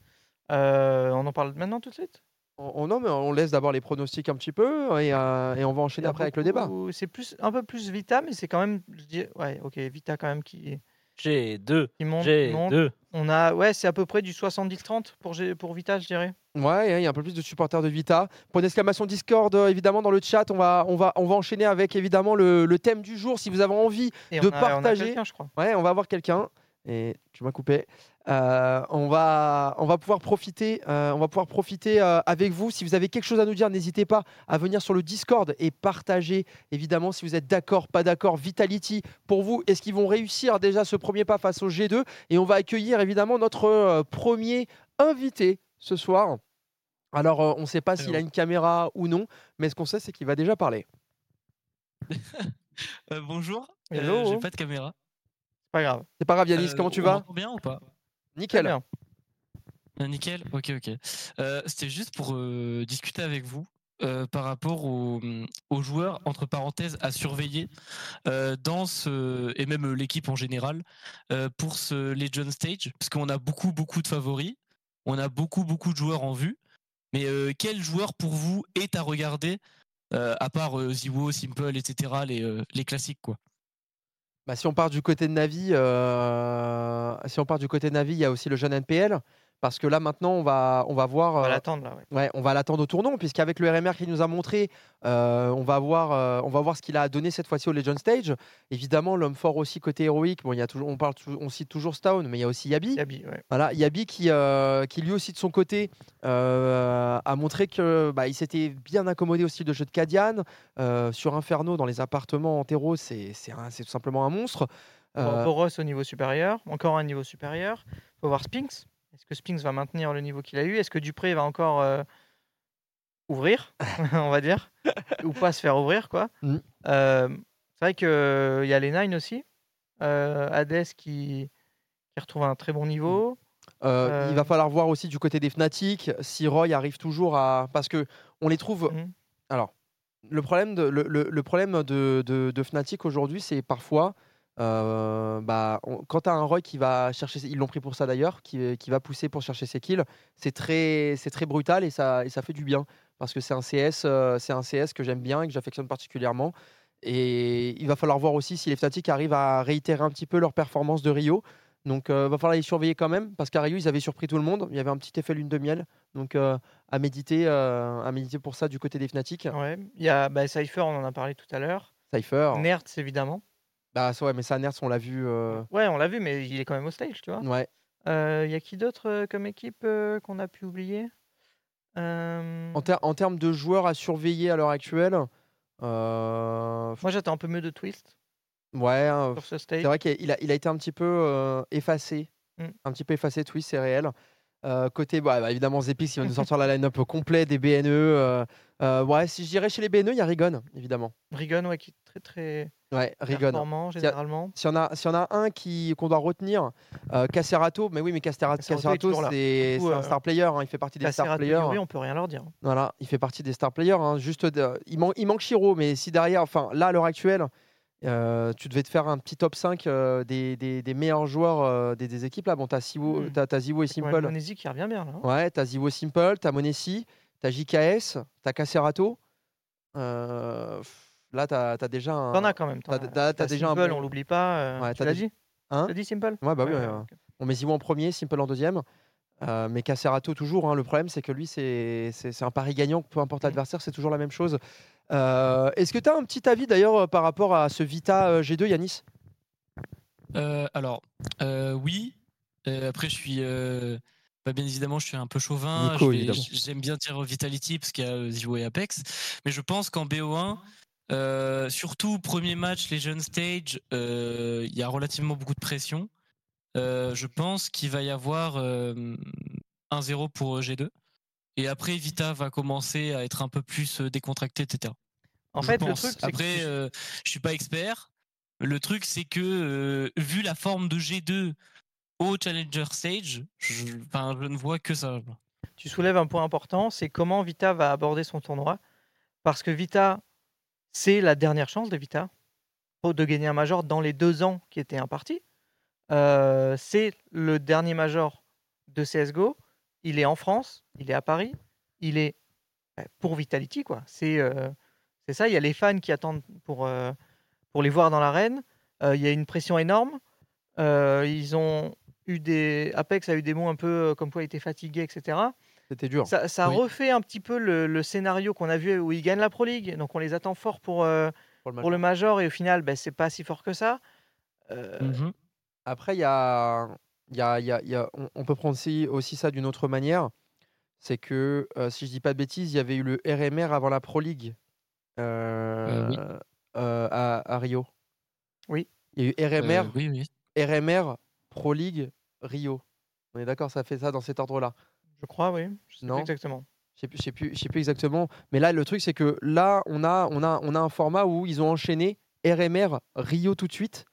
Euh, on en parle maintenant tout de suite? On, on- non, mais on laisse d'abord les pronostics un petit peu et, euh, et on va enchaîner après avec le débat. C'est plus, un peu plus Vita, mais c'est quand même. je dis- Ouais, ok, Vita quand même qui, J'ai deux. qui monte. J'ai monte. deux. On a, ouais, c'est à peu près du 70-30 pour, G- pour Vita, je dirais. Ouais, il y a un peu plus de supporters de Vita. Point d'exclamation Discord, euh, évidemment, dans le chat. On va, on va, on va enchaîner avec évidemment le, le thème du jour. Si vous avez envie, Et De on a, on a partager. quelqu'un, je crois. ouais, on va avoir quelqu'un. Et tu m'as coupé. Euh, on, va, on va pouvoir profiter, euh, on va pouvoir profiter euh, avec vous. Si vous avez quelque chose à nous dire, n'hésitez pas à venir sur le Discord et partager. Évidemment, si vous êtes d'accord, pas d'accord, Vitality pour vous. Est-ce qu'ils vont réussir déjà ce premier pas face au G2 Et on va accueillir évidemment notre euh, premier invité ce soir. Alors, euh, on ne sait pas s'il a une caméra ou non, mais ce qu'on sait, c'est qu'il va déjà parler. Euh, bonjour, euh, Hello. j'ai pas de caméra. C'est pas grave. C'est pas grave, Yanis, Euh, comment tu on vas? bien ou pas? Nickel. bien. Euh, Nickel, ok, ok. Euh, C'était juste pour euh, discuter avec vous euh, par rapport aux, aux joueurs, entre parenthèses, à surveiller dans ce, et même l'équipe en général, pour ce Legend Stage, parce qu'on a beaucoup, beaucoup de favoris, on a beaucoup, beaucoup de joueurs en vue, mais quel joueur pour vous est à regarder, à part Ziwo, Simple, etc., les, les classiques, quoi? Bah, si on part du côté de euh, si on part du côté de Navi, il y a aussi le jeune NPL. Parce que là maintenant on va, on va voir. On va euh, l'attendre là. ouais. Ouais, on va l'attendre au tournant, puisqu'avec le RMR qu'il nous a montré, euh, on, va voir, euh, on va voir ce qu'il a donné cette fois-ci au Legend Stage. Évidemment, l'homme fort aussi côté héroïque. Bon, il y a toujours, on, parle, on cite toujours Stone, mais il y a aussi Yabi. Yabi, ouais. Voilà, Yabi qui, euh, qui lui aussi de son côté a montré que bah, il s'était bien accommodé au style de jeu de Kadian. Euh, sur Inferno, dans les appartements en terreau, c'est c'est tout simplement un monstre. Boros au niveau supérieur, encore un niveau supérieur. Il faut voir Spinks. Est-ce que Spinks va maintenir le niveau qu'il a eu? Est-ce que Dupré va encore euh, ouvrir, on va dire? Ou pas se faire ouvrir, quoi? Mm. Euh, C'est vrai qu'il y a les Nine aussi. Euh, Hades qui, qui retrouve un très bon niveau. Euh, Il va falloir voir aussi du côté des Fnatic si Roy arrive toujours à. Parce que on les trouve. Mhm. Alors, le problème de, le, le- le problème de, de- de Fnatic aujourd'hui, c'est parfois. Euh, bah, on- quand tu as un Roy qui va chercher, ils l'ont pris pour ça d'ailleurs, qui, qui va pousser pour chercher ses kills, c'est très, c'est très brutal et ça, et ça fait du bien parce que c'est un CS, euh, c'est un CS que j'aime bien et que j'affectionne particulièrement. Et il va falloir voir aussi si les Fnatic arrivent à réitérer un petit peu leur performance de Rio. Donc, il va falloir les surveiller quand même, parce qu'à Rio, ils avaient surpris tout le monde. Il y avait un petit effet lune de miel. Donc, euh, à, méditer, euh, à méditer pour ça du côté des Fnatic. Ouais. Il y a bah, Cypher, on en a parlé tout à l'heure. Cypher. Nerds, évidemment. Bah, ça, ouais, mais ça, Nerds, on l'a vu. euh, Ouais, on l'a vu, mais il est quand même au stage, tu vois. Ouais. Euh, Il y a qui d'autre euh, comme équipe euh, qu'on a pu oublier? Euh, En, ter- en termes de joueurs à surveiller à l'heure actuelle, euh, Moi, j'attends un peu mieux de Twist ouais, euh, sur ce c'est vrai qu'il a, il a été un petit peu euh, effacé. Mm. Un petit peu effacé, oui, c'est réel. Euh, côté, bah, bah, évidemment, Zepix, qui vient de sortir la line-up complet des BNE. euh, euh, ouais, si je dirais chez les BNE, il y a Rigon, évidemment. Rigon, ouais, qui est très très Ouais, Rigon. performant généralement. S'il y, en a- s'il y en a un qui, qu'on doit retenir, euh, mais oui, mais toujours là. c'est un euh, star player, hein, il fait partie des star Cacerato, players. Yuri, on peut rien leur dire. Voilà, il fait partie des star players. hein, Juste, de- il, man- il manque Shiro, mais si derrière, enfin là à l'heure actuelle, euh, tu devais te faire un petit top 5 euh, des, des- des meilleurs joueurs euh, des, des équipes là. Bon, t'as Siwo, Mm. t'as- et Simple. Monesi qui revient bien là. hein. Ouais, t'as Ziwo Simple, t'as Monesi, t'as JKS, t'as Casserato. Là, t'as as déjà un. T'en as quand même. t'as- as. déjà un Simple, bon- on l'oublie pas. euh, Ouais, tu t'as l'as déjà- dit? Hein T'as dit Simple? Ouais, bah oui, Ouais, ouais, ouais, ouais. ok. On met Ziwo en premier, Simple en deuxième. Euh, mais Casserato toujours. hein. Le problème, c'est que lui, c'est un pari gagnant. Peu importe Mm. l'adversaire, c'est toujours la même chose. Euh, Est-ce que tu as un petit avis d'ailleurs par rapport à ce Vita euh, G2, Yanis? Euh, alors, euh, oui. Euh, après, je suis. euh, bah, bien évidemment, je suis un peu chauvin. J'aime bien dire Vitality parce qu'il y a Zivo et Apex. Mais je pense qu'en BO1, euh, surtout premier match, les jeunes stage, euh, il y a relativement beaucoup de pression. Euh, je pense qu'il va y avoir euh, 1-0 pour G2. Et après, Vita va commencer à être un peu plus décontracté, etc. En Je fait, le pense. truc, que Après, euh, je suis pas expert. Le truc, c'est que vu la forme de G2 au Challenger Stage, je, je ne vois que ça. tu soulèves un point important, c'est comment Vita va aborder son tournoi. Parce que Vita, c'est la dernière chance de Vita de gagner un major dans les deux ans qui étaient impartis. Euh, c'est le dernier major de CSGO. Il est en France, il est à Paris, il est bah, pour Vitality. quoi. C'est euh, c'est ça, il y a les fans qui attendent pour, euh, pour les voir dans l'arène. Il y a une pression énorme. Ils ont eu des... Apex a eu des mots un peu comme quoi il était fatigué, etc. C'était dur. Ça, ça Oui. refait un petit peu le, le scénario qu'on a vu où ils gagnent la Pro League. Donc on les attend fort pour, euh, Pour le pour le Major et au final, ben, c'est pas si fort que ça. Euh, Mhm. Après, il y a, il y a- il y a- y a- on, on peut prendre aussi, aussi ça d'une autre manière. C'est que, euh, si je dis pas de bêtises, il y avait eu le RMR avant la Pro League euh, oui. euh, à, à Rio. Oui. Il y a eu RMR, Euh, oui, oui. RMR Pro League Rio. On est d'accord, ça fait ça dans cet ordre-là. Je crois, oui. Je sais plus Non. exactement. Je sais plus, je sais plus, je sais plus exactement. Mais là, le truc, c'est que là, on a, on, a, on a un format où ils ont enchaîné RMR Rio tout de suite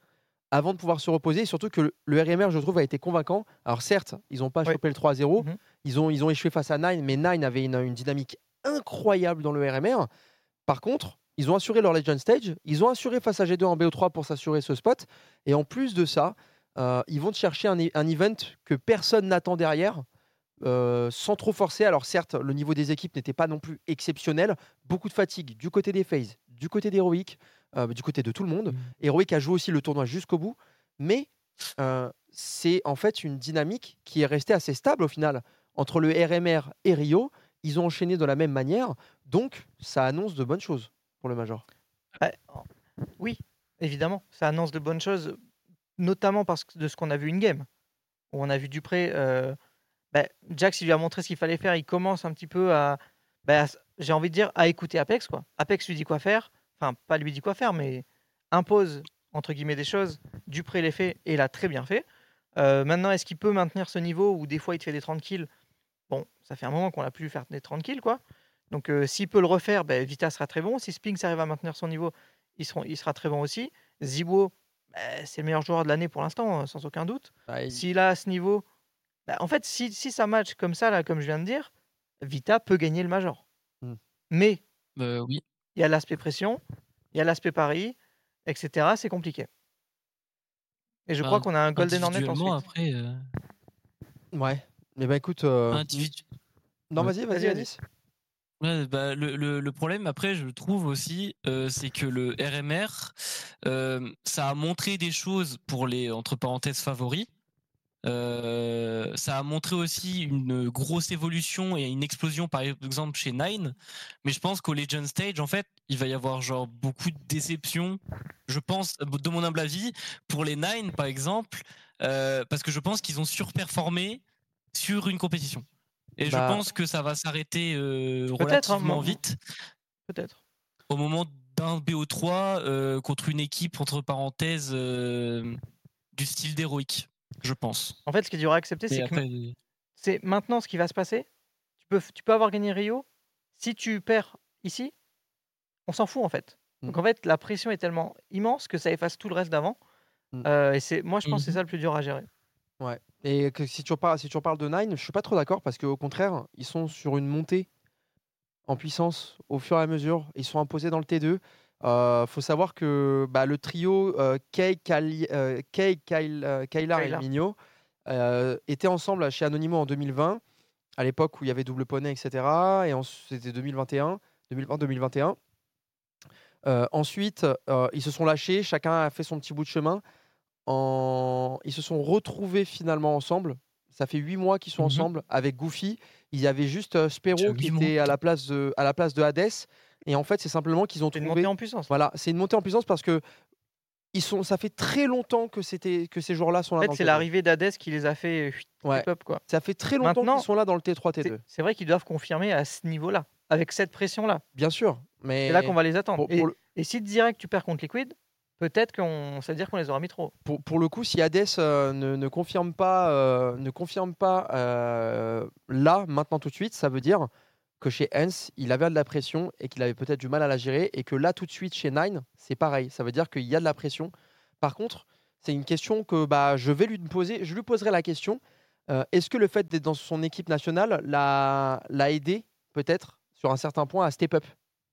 avant de pouvoir se reposer. Et surtout que le, le RMR, je trouve, a été convaincant. Alors certes, ils n'ont pas Ouais. chopé le 3-0. Mhm. ils, ont, ils ont échoué face à Nine, mais Nine avait une, une dynamique incroyable dans le RMR. Par contre, ils ont assuré leur Legend Stage. Ils ont assuré face à G2 en BO3 pour s'assurer ce spot. Et en plus de ça, euh, ils vont chercher un, un event que personne n'attend derrière. Euh, sans trop forcer. Alors certes, le niveau des équipes n'était pas non plus exceptionnel. Beaucoup de fatigue du côté des FaZe, du côté d'Heroic, euh, du côté de tout le monde. Mhm. Heroic a joué aussi le tournoi jusqu'au bout. Mais euh, c'est en fait une dynamique qui est restée assez stable au final. Entre le RMR et Rio, ils ont enchaîné de la même manière, donc ça annonce de bonnes choses pour le Major. Bah, oui, évidemment, ça annonce de bonnes choses, notamment parce que de ce qu'on a vu une game. Où on a vu Dupré. Bah, Jax, il lui a montré ce qu'il fallait faire. Il commence un petit peu à. Bah, j'ai envie de dire, à écouter Apex. Quoi. Apex lui dit quoi faire. Enfin, pas lui dit quoi faire, mais impose, entre guillemets, des choses. Dupré les fait et l'a très bien fait. Euh, maintenant, est-ce qu'il peut maintenir ce niveau où des fois il te fait des 30 kills? Bon, ça fait un moment qu'on l'a plus faire des 30 kills, quoi. Donc, euh, s'il peut le refaire, ben, Vita sera très bon. Si Spinks arrive à maintenir son niveau, il, il sera très bon aussi. Zibo, ben, c'est le meilleur joueur de l'année pour l'instant, hein, sans aucun doute. Bah, il- S'il a ce niveau, ben, en fait, si, si ça match comme ça, là, comme je viens de dire, Vita peut gagner le Major. Hmm. Mais Euh, oui. il y a l'aspect pression, il y a l'aspect pari, etc. C'est compliqué. Et je Bah, crois qu'on a un Golden Hornet ensuite. après. euh, Ouais. Mais bah écoute. euh, individu- Non, vas-y, Vas-y, vas-y, vas-y. Anis. Ouais, bah, le, le, le problème, après, je trouve aussi, euh, c'est que le RMR, euh, ça a montré des choses pour les, entre parenthèses, favoris. Euh, ça a montré aussi une grosse évolution et une explosion, par exemple, chez Nine. Mais je pense qu'au Legend Stage, en fait, il va y avoir genre beaucoup de déceptions. Je pense, de mon humble avis, pour les Nine, par exemple, euh, parce que je pense qu'ils ont surperformé sur une compétition. Et Bah. je pense que ça va s'arrêter euh, hein, relativement vite Peut-être. au moment d'un BO3 euh, contre une équipe entre parenthèses du style d'héroïque, je pense. En fait, ce qui est dur à accepter, Et c'est que c'est maintenant ce qui va se passer. Tu peux, tu peux avoir gagné Rio. Si tu perds ici, on s'en fout en fait. Mm. Donc en fait, la pression est tellement immense que ça efface tout le reste d'avant. Mm. Euh, et c'est, moi, je pense que c'est Mhm. ça le plus dur à gérer. Et que si tu reparles, si tu reparles de Nine, je suis pas trop d'accord parce qu'au contraire, ils sont sur une montée en puissance au fur et à mesure. Ils sont imposés dans le T2. Euh, faut savoir que bah, le trio euh, Kay, Kali- euh, Kay, Kyle- Kylar et. Migno étaient ensemble chez Anonymo en 2020, à l'époque où il y avait double poney, etc. Et c'était 2021, 2020-2021. Euh, ensuite, euh, ils se sont lâchés, chacun a fait son petit bout de chemin. En... Ils se sont retrouvés finalement ensemble. Ça fait huit mois qu'ils sont Mhm. ensemble avec Goofy. Il y avait juste euh, Spero qui était à la, place de, à la place de Hades. Et en fait, c'est simplement qu'ils ont C'est une trouvé. montée en puissance. Voilà, c'est une montée en puissance parce que ils sont. Ça fait très longtemps que c'était que ces joueurs-là sont En là. fait, dans le c'est T2. l'arrivée d'Hades qui les a fait euh, Ouais. quoi. Ça fait très longtemps qu'ils sont là dans le T3 C'est, T2. c'est vrai qu'ils doivent confirmer à ce niveau-là, avec cette pression-là. Bien sûr, mais C'est là qu'on va les attendre. pour, et, pour le, et si direct tu perds contre Liquid, peut-être qu'on, ça veut dire qu'on les aura mis trop. pour, pour le coup, si Hades euh, ne, ne confirme pas, euh, ne confirme pas euh, là, maintenant, tout de suite, ça veut dire que chez Hens, il avait de la pression et qu'il avait peut-être du mal à la gérer, et que là, tout de suite, chez Nine, c'est pareil. Ça veut dire qu'il y a de la pression. Par contre, c'est une question que bah, je vais lui poser. Je lui poserai la question euh, est-ce que le fait d'être dans son équipe nationale l'a aidé, peut-être, sur un certain point, à step up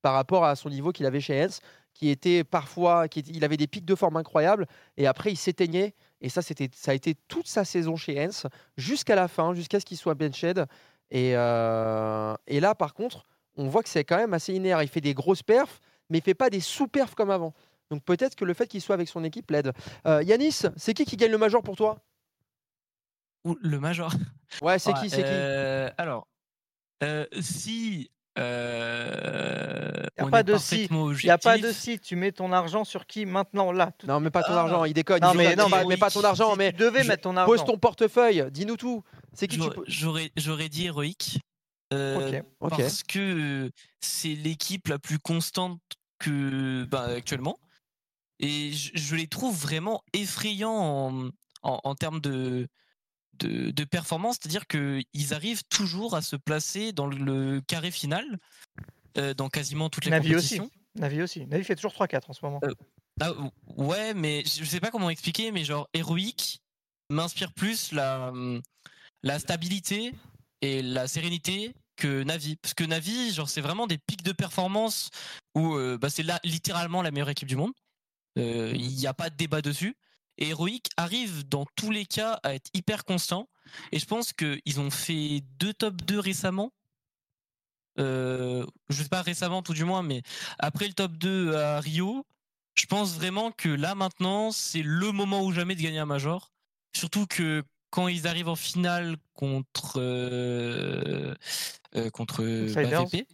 par rapport à son niveau qu'il avait chez Hens, qui était parfois, qui il avait des pics de forme incroyables, et après il s'éteignait. Et ça, c'était, ça a été toute sa saison chez Hens, jusqu'à la fin, jusqu'à ce qu'il soit benched. Et, euh, et là, par contre, on voit que c'est quand même assez linéaire. Il fait des grosses perfs, mais il fait pas des sous-perfs comme avant. Donc peut-être que le fait qu'il soit avec son équipe l'aide. Euh, Yanis, c'est qui qui gagne le major pour toi? Ouh, le Major? Ouais, c'est Ouais, qui C'est qui? euh, Alors, si. Euh, Y a pas de si. Il n'y a pas de si, tu mets ton argent sur qui maintenant, là tout- Non, mais pas ton Ah. argent, il déconne. Non, il mais non, Pas- mais mais pas ton argent, Si mais tu devais je- mettre ton argent. pose ton portefeuille, dis-nous tout. C'est qui tu j'aurais- j'aurais dit héroïque. euh, Ok. Ok. Parce que euh, c'est l'équipe la plus constante que bah, actuellement. Et je, je les trouve vraiment effrayants en, en, en termes de, de, de performance. C'est-à-dire qu'ils arrivent toujours à se placer dans le carré final, euh, dans quasiment toutes les Navi aussi. compétitions. Navi aussi. Navi fait toujours 3-4 en ce moment. Ah, ou- ouais, mais je je sais pas comment expliquer, mais genre héroïque m'inspire plus la, la stabilité et la sérénité que Navi. Parce que Navi, genre, c'est vraiment des pics de performance où euh, bah, c'est là littéralement la meilleure équipe du monde. Euh, Il n'y a pas de débat dessus. Et Heroic arrive dans tous les cas à être hyper constant. Et je pense qu'ils ont fait deux top 2 récemment. Euh, je sais pas récemment tout du moins, mais après le top 2 à Rio, je pense vraiment que là maintenant, c'est le moment ou jamais de gagner un major. Surtout que quand ils arrivent en finale contre euh, euh, contre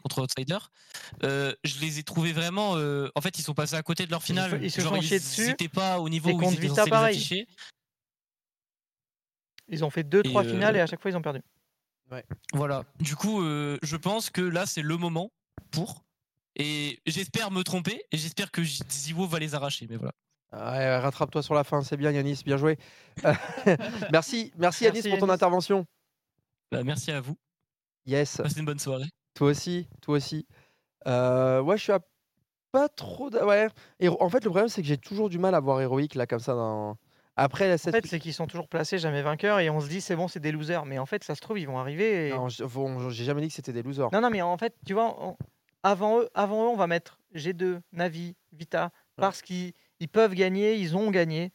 contre Outsider, euh, je les ai trouvés vraiment. euh, en fait, ils sont passés à côté de leur Ils se finale. ils se Genre, sont ils dessus. n'étaient pas au niveau Et où ils étaient censés les pareil. afficher. Ils ont fait 2-3 Et, euh, finales et à chaque fois ils ont perdu. Voilà. Du coup, euh, je pense que là, c'est le moment pour. Et j'espère me tromper et j'espère que Ziwo va les arracher. Mais voilà. Ouais, rattrape-toi sur la fin, c'est bien Yanis, bien joué. merci, merci Yanis Merci, pour ton Yanis. intervention. Bah, merci à vous. Yes, Passez une bonne soirée. toi aussi, toi aussi. Euh, ouais, je suis à pas trop. Ouais. Et en fait, le problème, c'est que j'ai toujours du mal à voir héroïque là comme ça. Dans... Après, En cette... fait, c'est qu'ils sont toujours placés, jamais vainqueurs, et on se dit c'est bon, c'est des losers. Mais en fait, ça se trouve, ils vont arriver. et- non, j- bon, j'ai jamais dit que c'était des losers. Non, non, mais en fait, tu vois, on- avant eux, avant eux, on va mettre G2, Navi, Vita, parce qu'ils ils peuvent gagner, ils ont gagné.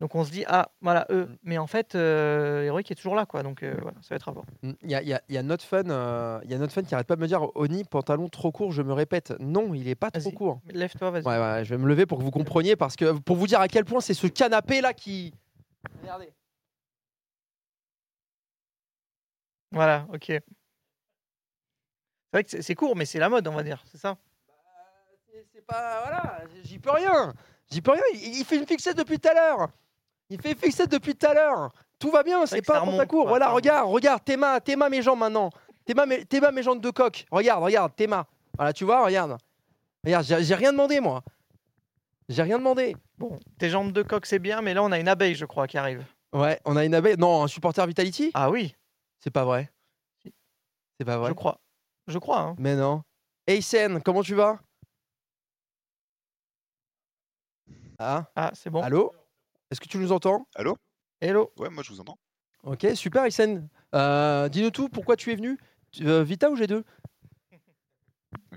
Donc on se dit, ah, voilà, eux. Mm. Mais en fait, euh, Heroic est toujours là, quoi. Donc euh, voilà, ça va être à voir. Mm, Il y a, y a- y a notre fun, euh, y a notre fun qui arrête pas de me dire Oni, pantalon trop court, je me répète. Non, il est pas trop court. Lève-toi, vas-y. Ouais, ouais, je vais me lever pour que vous compreniez parce que pour vous dire à quel point c'est ce canapé là qui. Regardez. Voilà, ok. C'est vrai que c'est- court, mais c'est la mode, on va dire, c'est ça? C'est- C'est pas. Voilà, j'y peux rien. J'y peux rien. Il, il fait une fixette depuis tout à l'heure. Il fait une fixette depuis tout à l'heure. Tout va bien, c'est pas remonte, court. quoi, Voilà, regarde, regarde, Théma, Théma mes jambes maintenant. Théma mes, Théma mes jambes de coq. Regarde, regarde, Théma. Voilà, tu vois, regarde. Regarde, j'ai rien demandé moi. J'ai rien demandé. Bon, tes jambes de coq, c'est bien, mais là, on a une abeille, je crois, qui arrive. Ouais, on a une abeille. Non, un supporter Vitality? Ah oui, C'est pas vrai. C'est pas vrai. je crois. Je crois, hein. Mais non. Aysen, comment tu vas? Ah, Ah, c'est bon. allô? Est-ce que tu nous entends? Hello. Ouais, moi je vous entends. Ok, super Aysen. Euh, Dis-nous tout, pourquoi tu es venu? Tu- euh, Vita ou G2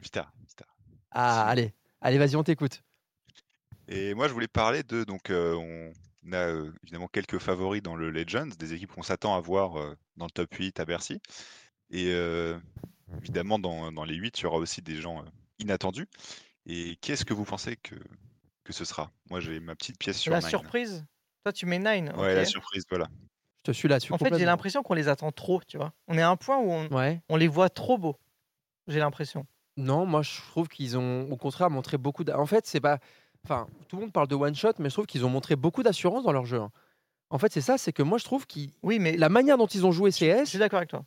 Vita, Vita. Ah, allez, allez, vas-y, on t'écoute. Et moi je voulais parler de donc euh, on a euh, évidemment quelques favoris dans le Legends, des équipes qu'on s'attend à voir euh, dans le top 8 à Bercy. Et euh, évidemment dans, dans les 8, il y aura aussi des gens euh, inattendus. Et qu'est-ce que vous pensez que, que ce sera Moi j'ai ma petite pièce sur La Nine. surprise? Toi, tu mets 9. Ouais, la surprise, voilà. Je te suis là-dessus. En fait, j'ai l'impression qu'on les attend trop, tu vois. On est à un point où on, Ouais. on les voit trop beaux. J'ai l'impression. Non, moi je trouve qu'ils ont au contraire montré beaucoup. d'a- En fait, c'est pas. Enfin, tout le monde parle de one shot, mais je trouve qu'ils ont montré beaucoup d'assurance dans leur jeu. hein. En fait, c'est ça, c'est que moi je trouve qu'ils. Oui, mais La manière dont ils ont joué je CS, suis d'accord avec toi.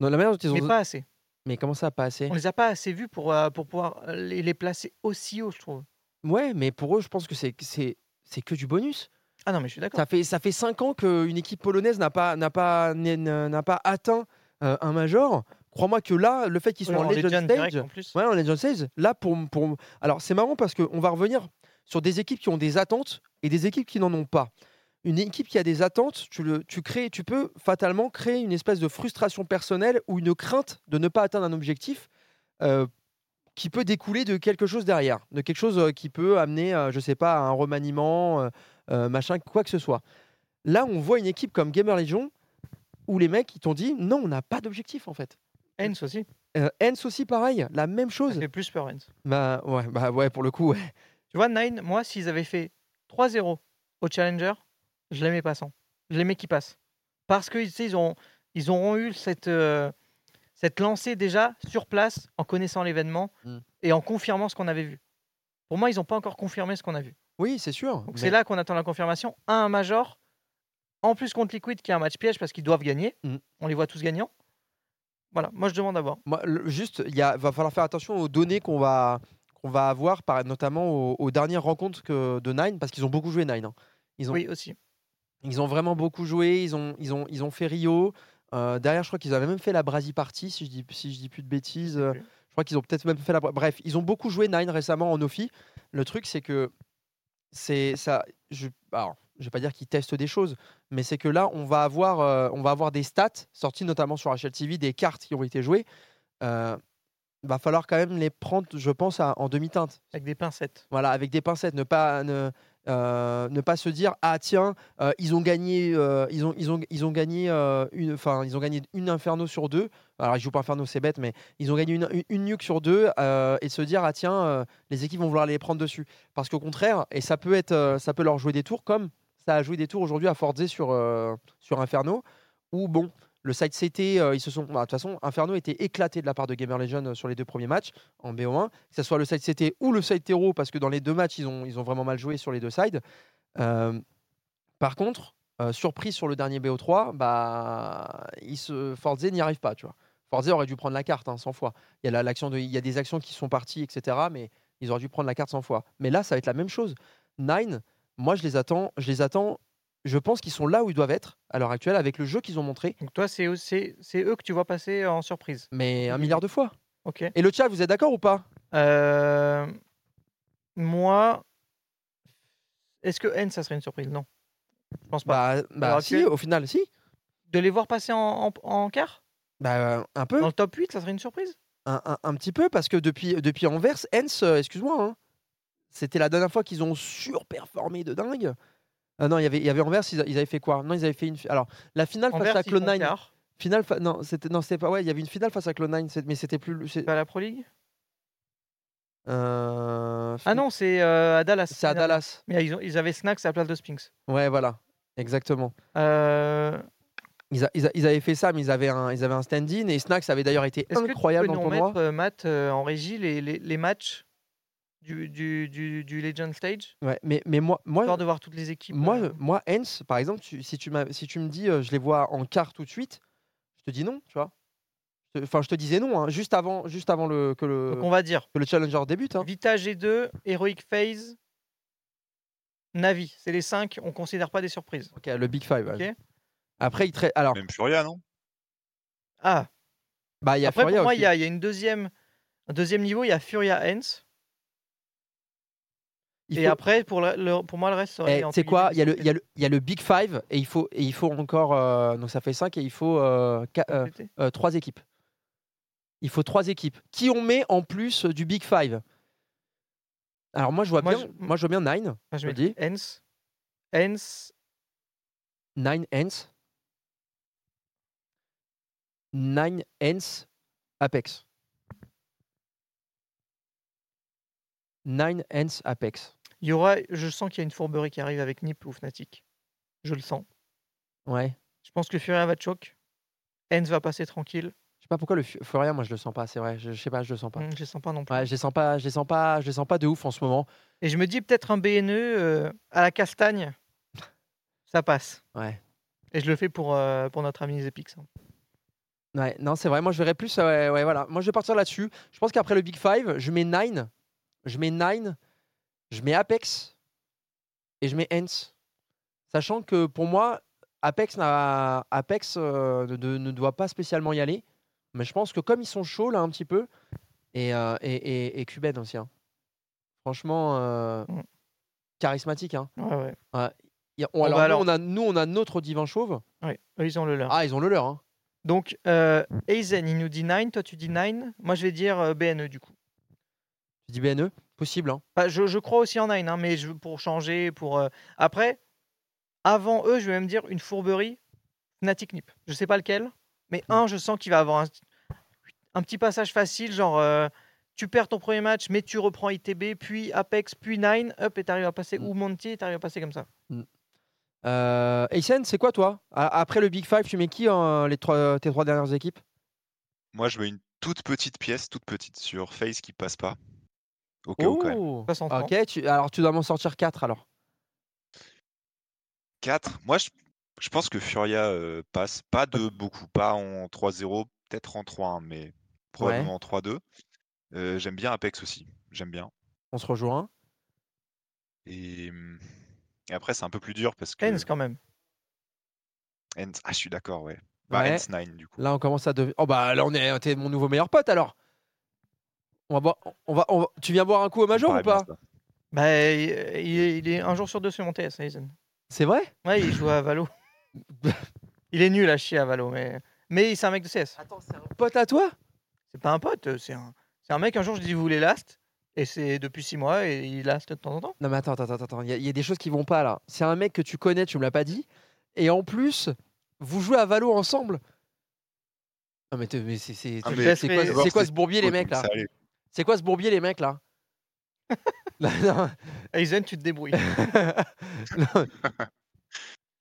non, la manière dont ils ont. Mais pas assez. Mais comment ça, pas assez? On les a pas assez vus pour, euh, pour pouvoir les, les placer aussi haut, je trouve. Ouais, mais pour eux, je pense que c'est que du bonus. Ah non, mais je suis d'accord. Ça fait ça fait cinq ans qu'une équipe polonaise n'a pas pas n'a- pas atteint euh, un major. Crois-moi que là, le fait qu'ils Oui, soient en, Legend Legend Stage, en plus. ouais, en Legend Stage, là pour pour alors c'est marrant parce qu'on va revenir sur des équipes qui ont des attentes et des équipes qui n'en ont pas. Une équipe qui a des attentes, tu le tu crées, tu peux fatalement créer une espèce de frustration personnelle ou une crainte de ne pas atteindre un objectif. euh, qui peut découler de quelque chose derrière, de quelque chose euh, qui peut amener, euh, je sais pas, à un remaniement, euh, machin, quoi que ce soit. Là, on voit une équipe comme Gamer Legion où les mecs ils t'ont dit non, on n'a pas d'objectif en fait. Hens aussi. Euh, Hens aussi pareil, la même Ça chose. fait plus peur, Hens. Bah ouais, bah ouais, pour le coup, ouais. Tu vois, Nine, moi, s'ils avaient fait 3-0 au Challenger, je les mets passant. Je les mets qui passent. Parce que tu sais, ils, ont, ils auront eu cette, euh, cette lancée déjà sur place en connaissant l'événement Mm. et en confirmant ce qu'on avait vu. Pour moi, ils n'ont pas encore confirmé ce qu'on a vu. Oui, c'est sûr. Donc mais- c'est là qu'on attend la confirmation. Un, un major. En plus contre Liquid qui a un match piège parce qu'ils doivent gagner. Mm. On les voit tous gagnants. Voilà, moi je demande à voir. Moi, le- juste, il va falloir faire attention aux données qu'on va, qu'on va avoir, par, notamment aux, aux dernières rencontres que, de Nine, parce qu'ils ont beaucoup joué Nine. hein. Ils ont, Oui, aussi. Ils ont vraiment beaucoup joué. Ils ont, ils ont, ils ont fait Rio. Euh, derrière, je crois qu'ils avaient même fait la Brasil Party, si je dis, si je dis plus de bêtises. Je crois qu'ils ont peut-être même fait la. Bref, ils ont beaucoup joué Nine récemment en Ophi. Le truc, c'est que c'est ça. Je, alors, je vais pas dire qu'ils testent des choses, mais c'est que là, on va avoir, euh, on va avoir des stats sorties notamment sur HLTV, des cartes qui ont été jouées. Euh, va falloir quand même les prendre, je pense, à- en demi-teinte. Avec des pincettes. Voilà, avec des pincettes, ne pas ne, euh, ne pas se dire ah tiens euh, ils ont gagné euh, ils ont gagné une ils ont gagné une inferno sur deux. Alors ils jouent pas inferno c'est bête mais ils ont gagné une, une, nuke sur deux et se dire ah tiens les équipes vont vouloir les prendre dessus parce qu'au contraire et ça peut être ça peut leur jouer des tours comme ça a joué des tours aujourd'hui à Forza sur, sur Inferno, où bon, le side CT, euh, ils se sont. bah, De toute façon, Inferno était éclaté de la part de Gamer Legion euh, sur les deux premiers matchs en BO1, que ce soit le side CT ou le side Tero, parce que dans les deux matchs, ils ont, ils ont vraiment mal joué sur les deux sides. Euh, par contre, euh, surprise sur le dernier BO3, bah, se, Forza n'y arrive pas, tu vois. Forza aurait dû prendre la carte hein, 100 fois. Il y, a de, il y a des actions qui sont parties, etc. Mais ils auraient dû prendre la carte 100 fois. Mais là, ça va être la même chose. Nine, moi, je les attends. Je les attends. Je pense qu'ils sont là où ils doivent être à l'heure actuelle avec le jeu qu'ils ont montré, Donc toi, c'est eux, que tu vois passer en surprise. mais un milliard de fois. Ok. Et le chat, vous êtes d'accord ou pas? Euh, Moi, est-ce que N, ça serait une surprise? Non. Je pense pas. Bah, bah si, au final, si. De les voir passer en, en, en quart? Bah, un peu, Dans le top 8, ça serait une surprise? Un, un- un petit peu, parce que depuis, depuis Anvers, Hens, euh, excuse-moi, hein, c'était la dernière fois qu'ils ont surperformé de dingue. Ah non, il y avait, il y avait Anvers, ils, avaient fait quoi? Non, ils avaient fait une. Alors, la finale face à Cloud9. quart. Finale fa- Non, c'était non, c'était pas. Ouais, il y avait une finale face à Cloud9, c'est- mais c'était plus. c'est- Pas la Pro League? Euh, Ah non, c'est euh, à Dallas. C'est à Dallas. Mais ils, ont- ils avaient Snacks à la place de Spinks. Ouais, voilà. Exactement. Euh, Ils, a- ils a- ils avaient fait ça, mais ils avaient un, ils avaient un stand-in et Snacks avait d'ailleurs été Est-ce que incroyable tu dans peux le nous tournoi. euh, Matt, en régie les, les, les matchs? Du, du, du, du Legend Stage? Ouais, mais, mais moi, moi, Histoire de voir toutes les équipes. moi, euh, moi, Hens, par exemple, tu- si, tu si tu me dis euh, je les vois en quart tout de suite, je te dis non, tu vois. Je te- Enfin, je te disais non, hein, juste avant, juste avant le, que, le, Donc on va dire que le challenger débute. hein. Vita G2, Heroic Phase, Navi. C'est les 5, on considère pas des surprises. Ok, le Big Five. ouais. Ok. Après, il trai- alors, Même Furia, non? Ah, bah, il y a après Furia pour moi, il y a, il y a une deuxième, un deuxième niveau, il y a Furia Hens. Il Et faut- après, pour, le- le- pour moi, le reste, ça aurait Eh, quoi, il y, a le- y, a le- il y a le Big Five et il faut, et il faut encore. euh, donc ça fait 5 et il faut euh, complété. 3 équipes. Il faut 3 équipes. Qui on met en plus du Big Five? Alors moi je vois Moi, bien, je- moi je vois bien Nine, Moi, je le dis. Hens. Hens. Nine Hens, Nine Hens, Apex. Nine Hens, Apex. Il y aura, je sens qu'il y a une fourberie qui arrive avec Nip ou Fnatic. Je le sens. Ouais. Je pense que Furia va choke. Hens va passer tranquille. Je sais pas pourquoi le Fu- Furia, moi je le sens pas, c'est vrai. Je, je sais pas, je le sens pas. Hum, Je les sens pas non plus. Ouais, je les sens pas, je les sens pas, je les sens pas de ouf en ce moment. Et je me dis peut-être un BNE euh, à la castagne, ça passe. Ouais. Et je le fais pour, euh, pour notre ami Zepix. hein. Ouais, non, c'est vrai. Moi, je verrais plus. euh, Ouais, voilà. Moi, je vais partir là-dessus. Je pense qu'après le Big Five, je mets Nine. Je mets Nine. Je mets Apex. Et je mets Hens. Sachant que pour moi, Apex, Apex euh, ne, doit pas spécialement y aller. Mais je pense que comme ils sont chauds là un petit peu, et, euh, et, et, et Cuben aussi. hein. Franchement, euh, Mm. charismatique. Hein. Ouais, ouais. Il y a- on- Bon, alors, bah, nous, on a, nous, on a notre divin chauve. Eux, ils ont le leur. Ah, ils ont le leur. Hein. Donc, euh, Aizen, il nous dit 9, toi tu dis 9. Moi je vais dire euh, BNE du coup. Tu dis BNE Possible. Hein. Bah, je, je crois aussi en 9, hein, mais je, pour changer, pour. euh, Après, avant eux, je vais même dire une fourberie Fnatic Nip. Je sais pas lequel, mais Mm. un, je sens qu'il va avoir un, un petit passage facile, genre euh, tu perds ton premier match, mais tu reprends ITB, puis Apex, puis 9, up, et t'arrives à passer, Mm. ou Monty, et t'arrives à passer comme ça. Euh, Aysen, c'est quoi toi? A- Après le Big Five, tu mets qui en les trois, tes trois dernières équipes? Moi, je mets une toute petite pièce, toute petite sur Face qui passe pas. Au cas où, quand même. Oh. Ok, tu, alors tu dois m'en sortir 4 alors. 4. Moi, je, je pense que Furia euh, passe. Pas de beaucoup. Pas en 3-0, peut-être en 3-1, mais probablement en 3-2. Euh, J'aime bien Apex aussi. J'aime bien. On se rejoint. Et, hum, et après, c'est un peu plus dur parce que. Hens quand même. Hens- Ah, je suis d'accord, ouais. Bah, Ouais. Hens 9, du coup. Là, on commence à devenir. Oh bah là, on est. T'es mon nouveau meilleur pote alors. On va boire. On va, on va- Tu viens boire un coup au major ou pas. Bah, il, il est, il est un jour sur deux sur mon TS, Aizen. C'est vrai? Ouais, il joue à Valo. il est nul à chier à Valo, mais, mais c'est un mec de CS. Attends, c'est un pote à toi? C'est pas un pote, c'est un, c'est un mec, un jour je dis vous voulez last, et c'est depuis six mois, et il last de temps en temps. Non mais attends, attends, attends, attends. Il y, a- il y a des choses qui vont pas là. C'est un mec que tu connais, tu me l'as pas dit. Et en plus, vous jouez à Valo ensemble. Non mais, c'est c'est- Ah, c'est- mais c'est quoi, c'est quoi c'est ce bourbier les mecs là? sérieux. C'est quoi ce bourbier les mecs là? Aizen, tu te débrouilles.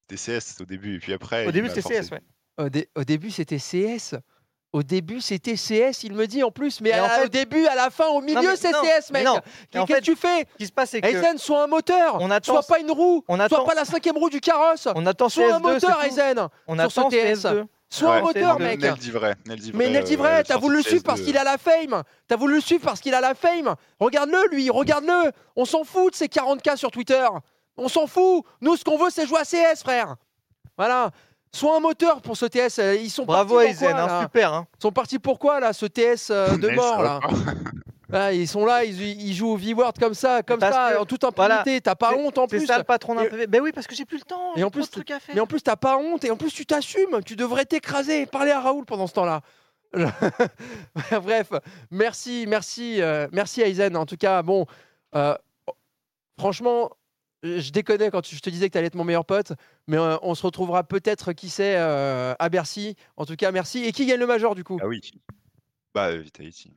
TCS au début, et puis après. Au début, c'était CS, ouais. Au, dé- au début, c'était CS. Au début, c'était CS, il me dit en plus. Mais Mais en à- fait- au début, à la fin, au milieu, c'est CS, mais mec. Qu'est-ce fait, que tu fais? Ce qui se passe, c'est que Aizen, sois un moteur. on attend, Sois pas une roue. on Sois pas la cinquième roue du carrosse. on attend Sois un CS2, moteur. Aizen. On sur ce attend TS. CS2. Sois un moteur, mec. Nel dit vrai. Nel dit Mais Nel dit euh, vrai, ouais, t'as voulu le de suivre parce CS2. qu'il a la fame. T'as voulu le suivre parce qu'il a la fame. Regarde-le, lui, regarde-le. On s'en fout de ses 40K sur Twitter. On s'en fout. Nous, ce qu'on veut, c'est jouer à CS, frère. Voilà. Sois un moteur pour ce TS. Euh, Ils sont Bravo partis Aizen, pour quoi, hein, là super. hein. Ils sont partis pour quoi, là, ce TS euh, de mort, là. Ah, Ils sont là, ils, ils jouent au V-Word comme ça, comme parce ça, que- en toute impunité. T'as pas C'est- honte en C'est plus. ça le patron d'un PV. Ben oui, parce que j'ai plus le temps. Et en plus, de trucs à faire. Mais en plus, t'as pas honte et en plus, tu t'assumes. Tu devrais t'écraser. Parler à Raoul pendant ce temps-là. Bref, merci, merci, euh, merci Aizen. En tout cas, bon, euh, franchement, je déconnais quand je te disais que tu allais être mon meilleur pote, mais euh, on se retrouvera peut-être, qui sait, euh, à Bercy. En tout cas, merci. Et qui gagne le Major du coup? Ah oui. Bah, euh, Vitality.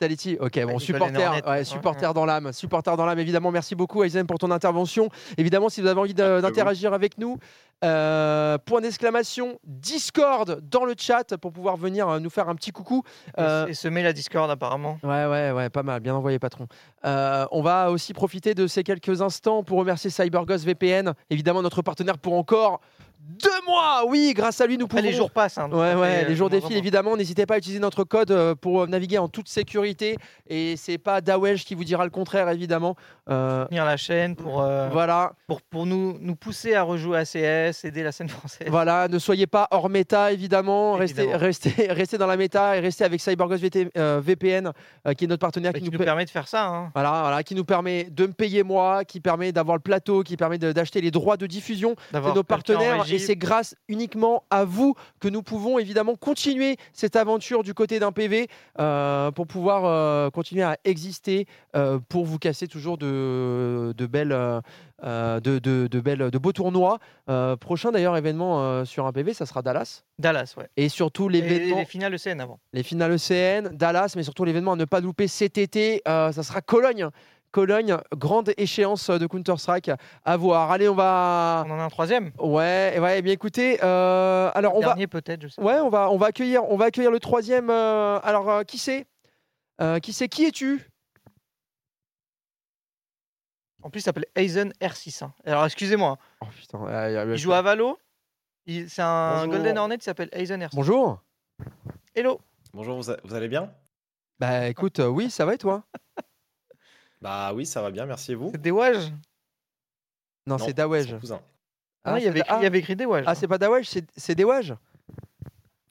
Vitality, ok, bon, Golden supporter, ouais, dans l'âme, supporter dans l'âme, évidemment. Merci beaucoup, Aizen, pour ton intervention. Évidemment, si vous avez envie d'interagir avec nous, euh, point d'exclamation, Discord dans le chat pour pouvoir venir euh, nous faire un petit coucou. Et- Euh, Et semer la Discord apparemment. Ouais, ouais, ouais, pas mal, bien envoyé, patron. Euh, on va aussi profiter de ces quelques instants pour remercier CyberGhost VPN, évidemment notre partenaire pour encore deux mois. Oui, grâce à lui, nous pouvons. les jours passent. hein, Ouais, ouais, les euh, jours défilent évidemment. N'hésitez pas à utiliser notre code euh, pour euh, naviguer en toute sécurité. Et c'est pas Dawesh qui vous dira le contraire, évidemment. Euh, Soutenir la chaîne pour, euh, voilà, pour, pour nous, nous pousser à rejouer à CS, aider la scène française. voilà. Ne soyez pas hors méta, évidemment. Restez, Évidemment. restez, restez dans la méta et restez avec CyberGhost VT euh, VPN, qui est notre partenaire Bah, qui, qui nous nous per- permet de faire ça. hein. Voilà, voilà, qui nous permet de me payer moi, qui permet d'avoir le plateau, qui permet d'acheter les droits de diffusion de nos partenaires. Et c'est grâce uniquement à vous que nous pouvons évidemment continuer cette aventure du côté d'un PV euh, pour pouvoir euh, continuer à exister, euh, pour vous casser toujours de, de belles. euh, de, de- de belles, de beaux tournois. Euh, prochain d'ailleurs événement euh, sur un PV, ça sera Dallas. Dallas, ouais. Et surtout l'événement, les finales ECN avant. les finales ECN, Dallas, mais surtout l'événement à ne pas louper cet été, ça sera Cologne. Cologne, grande échéance de Counter-Strike à voir. Allez, on va. On en a un troisième. Ouais, ouais, eh bien écoutez, euh, alors on va, Dernier peut-être, je sais. ouais, on va, on va accueillir, on va accueillir le troisième. euh, alors euh, qui c'est? Euh, Qui c'est? Qui es-tu? En plus, il s'appelle Aizen R6. hein. Alors, excusez-moi. Oh putain, ouais, y a- Il joue à Valo. Il- C'est un Bonjour. Golden Hornet qui s'appelle Aizen R6. Bonjour. Hello. Bonjour, vous, a- vous allez bien? Bah écoute, euh, oui, ça va et toi? Bah oui, ça va bien, merci et vous? C'est Dewage Non, Non, c'est Dawej. son cousin. Ah, non, il y c'est avait Da- écrit, il y avait écrit Dewage. ah, c'est pas Dawej, c'est c'est Dewage Il n'y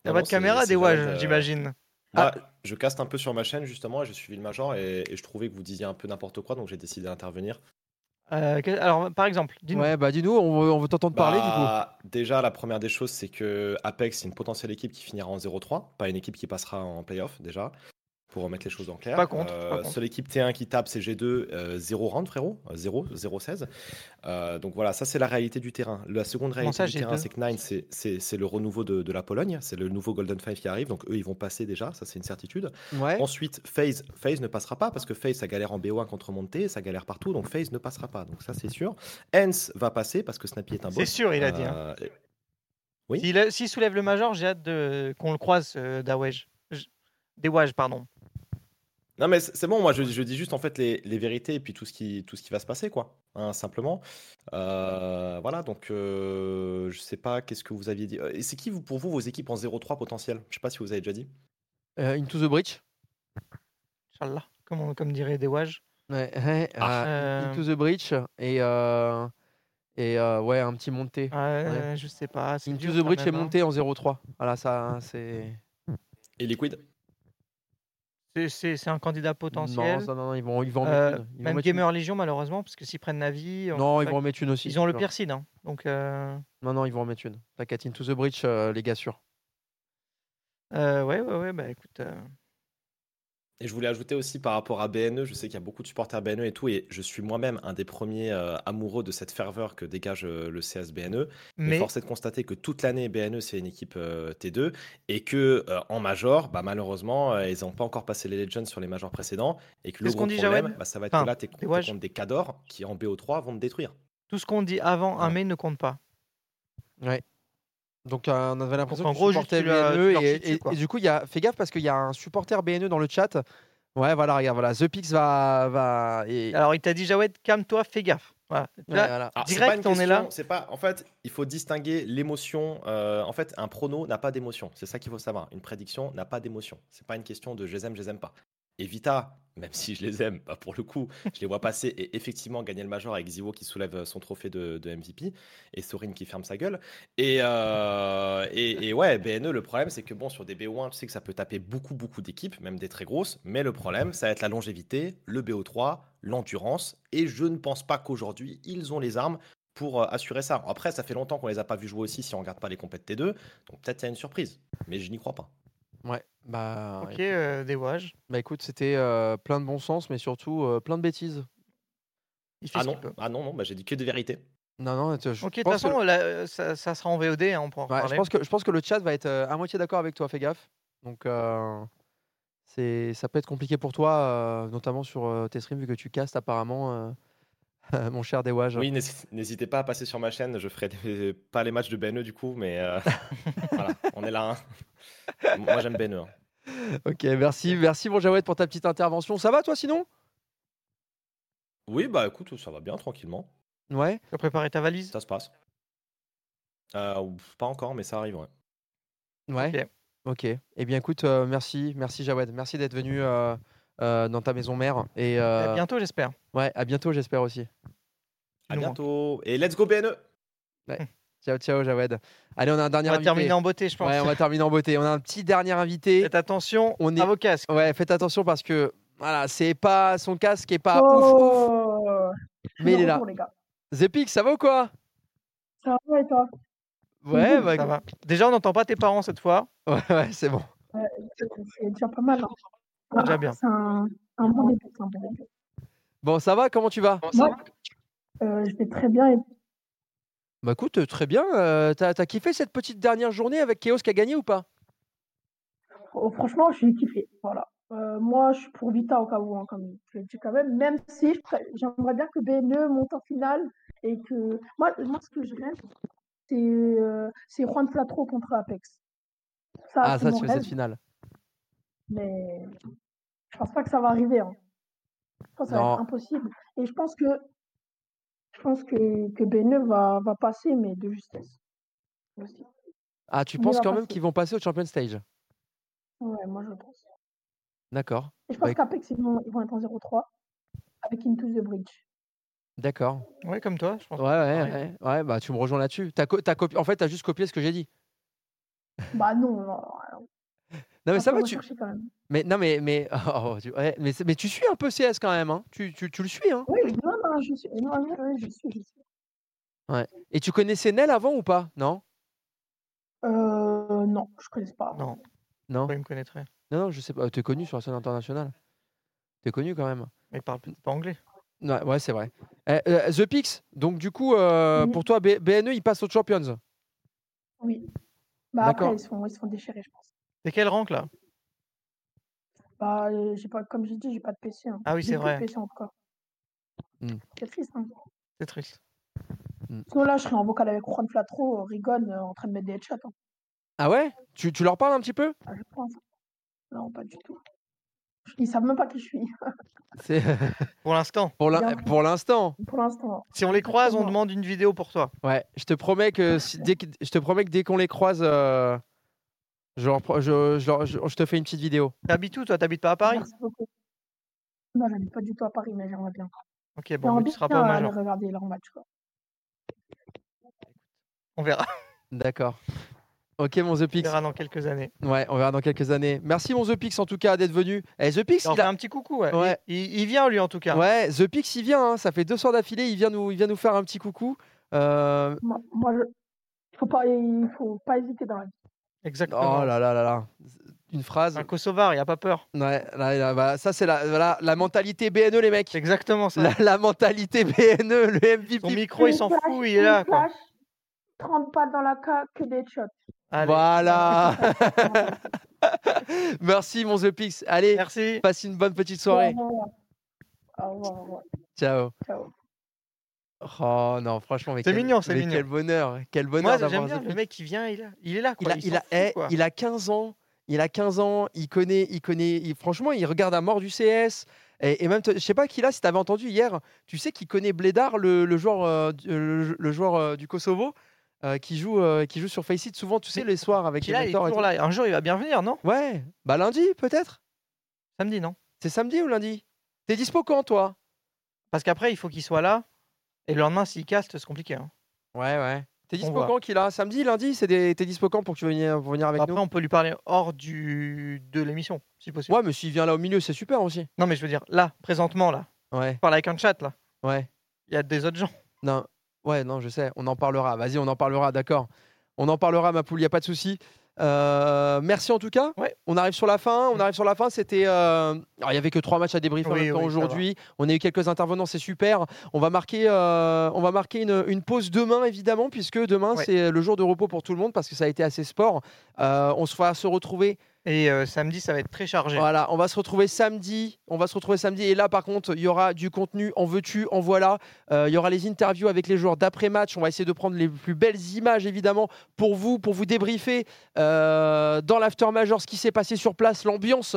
Non, a pas de caméra, Valed, euh, j'imagine. Moi, je caste un peu sur ma chaîne justement et j'ai suivi le Major et, et je trouvais que vous disiez un peu n'importe quoi donc j'ai décidé d'intervenir. Euh, que- alors, par exemple, dis-nous. Ouais, bah dis-nous, on veut, on veut t'entendre parler du coup. Bah, Déjà, la première des choses, c'est que Apex, c'est une potentielle équipe qui finira en 0-3, pas une équipe qui passera en playoff déjà, pour remettre les choses en clair. Pas contre, Euh, pas contre. Seule équipe T1 qui tape, c'est G2, 0 round, frérot, euh, 0, 0-16. Euh, donc voilà, ça c'est la réalité du terrain. La seconde réalité ça, du G2? terrain, c'est que Nine, c'est- c'est c'est le renouveau de, de la Pologne, c'est le nouveau Golden 5 qui arrive, donc eux, ils vont passer déjà, ça c'est une certitude. Ouais. Ensuite, FaZe, FaZe ne passera pas parce que FaZe, ça galère en BO1 contre Monté, ça galère partout, donc FaZe ne passera pas. Donc ça, c'est sûr. Hens va passer parce que Snappy est un boss. C'est sûr, il a dit. hein. Euh, et- oui. S'il soulève le Major, j'ai hâte de... qu'on le croise, euh. Je- Dewage, pardon. Non, mais c'est bon, moi je, je dis juste en fait les, les vérités et puis tout ce qui, tout ce qui va se passer, quoi. hein, simplement. Euh, voilà, donc euh, je sais pas, qu'est-ce que vous aviez dit. Euh, Et c'est qui vous, pour vous vos équipes en 0-3 potentielles Je sais pas si vous avez déjà dit. Euh, into the breach. Inch'Allah, comme, on- comme dirait Dewage. Ouais, ouais, Ah. euh, Euh, Into the breach et euh, et euh, ouais un petit monté. ouais, Je sais pas. Into dur the breach est hein. monté en 0-3. Voilà ça c'est. Et Liquid? C'est- un candidat potentiel. Non, non, non, ils vont ils vont en Euh, mettre une. Ils vont même une. Gamer Légion, malheureusement, parce que s'ils prennent Navi. on Non, ils vont en mettre une aussi. Ils ont le pire seed, hein. donc euh, Non non ils vont en mettre une. T'inquiète Into the breach euh, les gars sûrs. euh, ouais, ouais, ouais, bah écoute, Et je voulais ajouter aussi par rapport à BNE, je sais qu'il y a beaucoup de supporters BNE et tout, et je suis moi-même un des premiers euh, amoureux de cette ferveur que dégage euh, le CS BNE. Mais mais force est de constater que toute l'année, BNE, c'est une équipe euh, T2 et que euh, en major, bah, malheureusement, euh, ils n'ont pas encore passé les Legends sur les majors précédents et que le gros qu'on dit, problème, bah, ça va être Enfin, que là, tu es, contre des Cadors qui en BO3 vont te détruire. tout ce qu'on dit avant un Ouais. mai ne compte pas. Donc euh, on avait l'impression en que gros, BNE leur et, et- quoi. et du coup il y a fais gaffe parce qu'il y a un supporter BNE dans le chat. Ouais voilà regarde voilà The Pix va va et Alors, il t'a dit, Jawed, calme-toi, fais gaffe. Voilà. Ouais, vois, voilà. Alors, Direct, on est là. C'est pas. En fait, il faut distinguer l'émotion. euh, en fait, un prono n'a pas d'émotion. C'est ça qu'il faut savoir. Une prédiction n'a pas d'émotion. C'est pas une question de je les aime, je les aime pas. Et Vita, même si je les aime, pour le coup, je les vois passer et effectivement gagner le major avec Zivo qui soulève son trophée de, MVP et Sorin qui ferme sa gueule. Et, euh, ouais, BNE, le problème, c'est que bon, sur des BO1, tu sais que ça peut taper beaucoup, beaucoup d'équipes, même des très grosses. Mais le problème, ça va être la longévité, le BO3, l'endurance. Et je ne pense pas qu'aujourd'hui, ils ont les armes pour euh, assurer ça. Après, ça fait longtemps qu'on les a pas vus jouer aussi si on regarde pas les compètes T2. Donc peut-être il y a une surprise. Mais je n'y crois pas. Ouais bah Ok, euh, des wages. bah écoute c'était euh, plein de bon sens mais surtout euh, plein de bêtises. Il fait Ah ce non, qu'il peut. ah non, non, bah, j'ai dit que des vérités. Non non je, Ok, de toute pense que- façon, là, euh, ça, ça sera en VOD, hein, on pourra en Ouais, je pense que je pense que le chat va être euh, à moitié d'accord avec toi fais gaffe. Donc euh, c'est ça peut être compliqué pour toi euh, notamment sur euh, tes streams vu que tu castes apparemment euh, mon cher Dewage. Oui, n'hési- n'hésitez pas à passer sur ma chaîne. Je ferai des- pas les matchs de BNE du coup, mais euh, voilà, on est là. hein. Moi, j'aime BNE. hein. Ok, merci, merci mon Jawed pour ta petite intervention. Ça va toi sinon? Oui, bah écoute, ça va bien, tranquillement. Ouais. Tu as préparé ta valise? Ça se passe. Euh, pas encore, mais ça arrive. ouais. Ouais. Ok. Eh bien écoute, euh, merci, merci Jawed, merci d'être venu dans ta maison mère et À euh, bientôt, j'espère. ouais, à bientôt j'espère aussi. À nous bientôt. Et let's go BNE Ciao, ciao Jawed. Allez, on a un dernier On va invité. terminer en beauté, je pense. Ouais, on va terminer en beauté. On a un petit dernier invité. Faites attention On est- à vos casques. Ouais, faites attention parce que voilà, c'est pas son casque est pas ouf, ouf, Oh, je mais il est là. Zepix, ça va ou quoi? Ça va et toi? Ouais, bah, Ça va. Déjà, on n'entend pas tes parents cette fois. ouais, ouais, c'est bon. C'est c'est déjà pas mal. hein. Déjà bien. C'est un, un bon début. c'est un bon début. Bon, ça va Comment tu vas Moi, euh, je vais très bien. Et... Bah écoute, euh, très bien. Euh, T'as as kiffé cette petite dernière journée avec Chaos qui a gagné ou pas? Oh, franchement, j'ai kiffé. Voilà. Euh, moi, je suis pour Vita au cas où, hein, comme je le dis quand même. Même si j'aimerais bien que BNE monte en finale et que. Moi, moi ce que je rêve, c'est euh, c'est Juan Flatro contre Apex. Ça, Ah, c'est ça, mon tu fais rêve, cette finale. mais je pense pas que ça va arriver. hein. Je pense que ça va être impossible. Et je pense que je pense que, que va, va passer, mais de justesse. Aussi. Ah, tu Il penses quand même qu'ils vont passer au Champion Stage? Ouais, moi je pense. D'accord, Et je Bah, pense qu'Apex, ils vont, ils vont être en 0-3 avec Into the Bridge. d'accord. Ouais, comme toi, je pense. Ouais, ouais, ouais, ouais, bah tu me rejoins là-dessus. T'as co- t'as copié- En fait, t'as juste copié ce que j'ai dit. Bah non, non, non, Non, mais ça faut va, tu. Mais non, mais mais oh, tu... ouais, mais, tu suis un peu CS quand même, hein. Tu, tu, tu le suis, hein. Oui, non, non, je suis. Non, non, ouais, je suis, je suis. Et tu connaissais Nel avant ou pas? Non, Euh, non, je connais pas. Non, non, il me connaîtrait non, non, je sais pas. T'es connu sur la scène internationale. T'es connu quand même. Mais il parle peut-être pas anglais. Ouais, ouais, c'est vrai. Eh, euh, The Pix. Donc du coup, euh, Oui. pour toi, B- BNE, il passe aux Champions. Oui. Bah après, ils sont, ils sont déchirés, je pense. C'est quel rank là? Bah, euh, j'ai pas, comme j'ai dit, j'ai pas de PC. hein. Ah oui, J'ai c'est plus de vrai. PC. Hmm. C'est triste. Hein. C'est triste. Sinon là, je serais en vocal avec Juan Flatro, Rigon, euh, en train de mettre des headshots. hein. Ah ouais? Tu, tu leur parles un petit peu? Ah, je pense. Non, pas du tout. Ils savent même pas qui je suis, C'est Pour l'instant. pour l'in- Bien. pour l'instant. pour l'instant. Si on les croise, on Exactement. demande une vidéo pour toi. Ouais, je te promets que si- dès que je te promets que dès qu'on les croise, euh, je, leur pro- je, je leur- je- je te fais une petite vidéo. T'habites où toi? T'habites pas à Paris? Merci beaucoup. Non, j'habite pas du tout à Paris, mais j'aimerais bien. Ok, bon, mais tu seras pas au major. regarder leur match. Quoi. On verra. D'accord. Ok, mon The On Pix. verra dans quelques années. Ouais, on verra dans quelques années. Merci, mon The Pix, en tout cas, d'être venu. Eh, The Pix, Il a- un petit coucou, ouais. Ouais. Il, vient lui en tout cas. Ouais, The Pix, il vient. hein. Ça fait deux soirs d'affilée. Il vient nous, il vient nous faire un petit coucou. Euh, Moi, moi je... il faut pas, il faut pas hésiter dans la vie. Exactement. Oh là là là là. Une phrase. Un Kosovar, il a pas peur. Ouais, là, là, bah, ça, c'est la, voilà, la mentalité BNE, les mecs. C'est exactement ça. La, la mentalité BNE, le MVP. Son micro, il s'en fout, flash, il est là quoi. flash, 30 pas dans la ca, que des shots. Allez. Voilà. Merci, mon The Pix. Allez, Merci. passe une bonne petite soirée. Au revoir. au revoir. Ciao. Ciao. Oh non, franchement, C'est mignon, c'est mignon. Quel bonheur, quel bonheur d'avoir le mec qui vient, il, est là. Il a, il il, s'en a, fout, eh, quoi. il a 15 ans. Il a 15 ans. Il connaît, il connaît. il- franchement, il regarde à mort du CS. Et, et même, je sais pas qui là, si tu avais entendu hier, tu sais qu'il connaît Bledar, le, le joueur, euh, du- le, le joueur euh, du Kosovo, euh, qui, joue, euh, qui joue sur Faceit souvent, tu sais, Mais les soirs avec les là, il est toujours là. Un jour, il va bien venir, non? Ouais, bah lundi peut-être. Samedi, non? C'est samedi ou lundi? T'es dispo quand toi? Parce qu'après, il faut qu'il soit là. Et le lendemain, s'il casse, c'est compliqué. hein. Ouais, ouais. T'es On dispo quand qu'il a Samedi, lundi C'est des... T'es dispo quand pour que tu pour venir avec Après, nous? on peut lui parler hors du... de l'émission, si possible. Ouais, mais s'il vient là au milieu, c'est super aussi. Non, mais je veux dire, là, présentement, là. Ouais, Parle avec un chat, là. ouais. Il y a des autres gens. Non, ouais, non, je sais. On en parlera. Vas-y, on en parlera, d'accord. On en parlera, ma poule, il n'y a pas de souci. Euh, merci en tout cas. Ouais. On arrive sur la fin. On arrive sur la fin. C'était. euh, alors, il y avait que trois matchs à débriefer Oui, oui, aujourd'hui. On a eu quelques intervenants, c'est super. On va marquer, euh, on va marquer une, une pause demain évidemment, puisque demain Ouais. c'est le jour de repos pour tout le monde parce que ça a été assez sport. On se va se retrouver Et euh, samedi, ça va être très chargé. voilà, on va se retrouver samedi. On va se retrouver samedi. Et là, par contre, il y aura du contenu. En veux-tu, en voilà. Euh, il y aura les interviews avec les joueurs d'après-match. On va essayer de prendre les plus belles images, évidemment, pour vous, pour vous débriefer euh, dans l'after major ce qui s'est passé sur place, l'ambiance,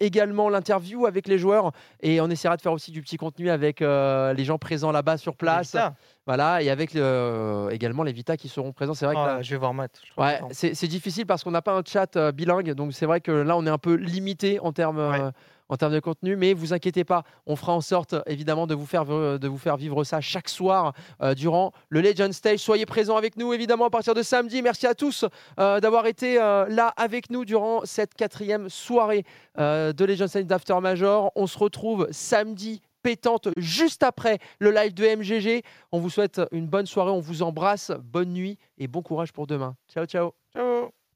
également l'interview avec les joueurs. Et on essaiera de faire aussi du petit contenu avec les gens présents là-bas sur place. Voilà, et avec euh, également les Vita qui seront présents. C'est vrai que Ah, là- je vais voir Matt. Ouais, c'est difficile parce qu'on n'a pas un chat euh, bilingue, donc c'est vrai que là on est un peu limité en termes Ouais. euh, en termes de contenu, mais vous inquiétez pas, on fera en sorte évidemment de vous faire de vous faire vivre ça chaque soir euh, durant le Legend Stage. Soyez présents avec nous évidemment à partir de samedi. Merci à tous d'avoir été là avec nous durant cette quatrième soirée de Legend Stage d'After Major. On se retrouve samedi juste après le live de MGG. On vous souhaite une bonne soirée, on vous embrasse, bonne nuit et bon courage pour demain. Ciao ciao. Ciao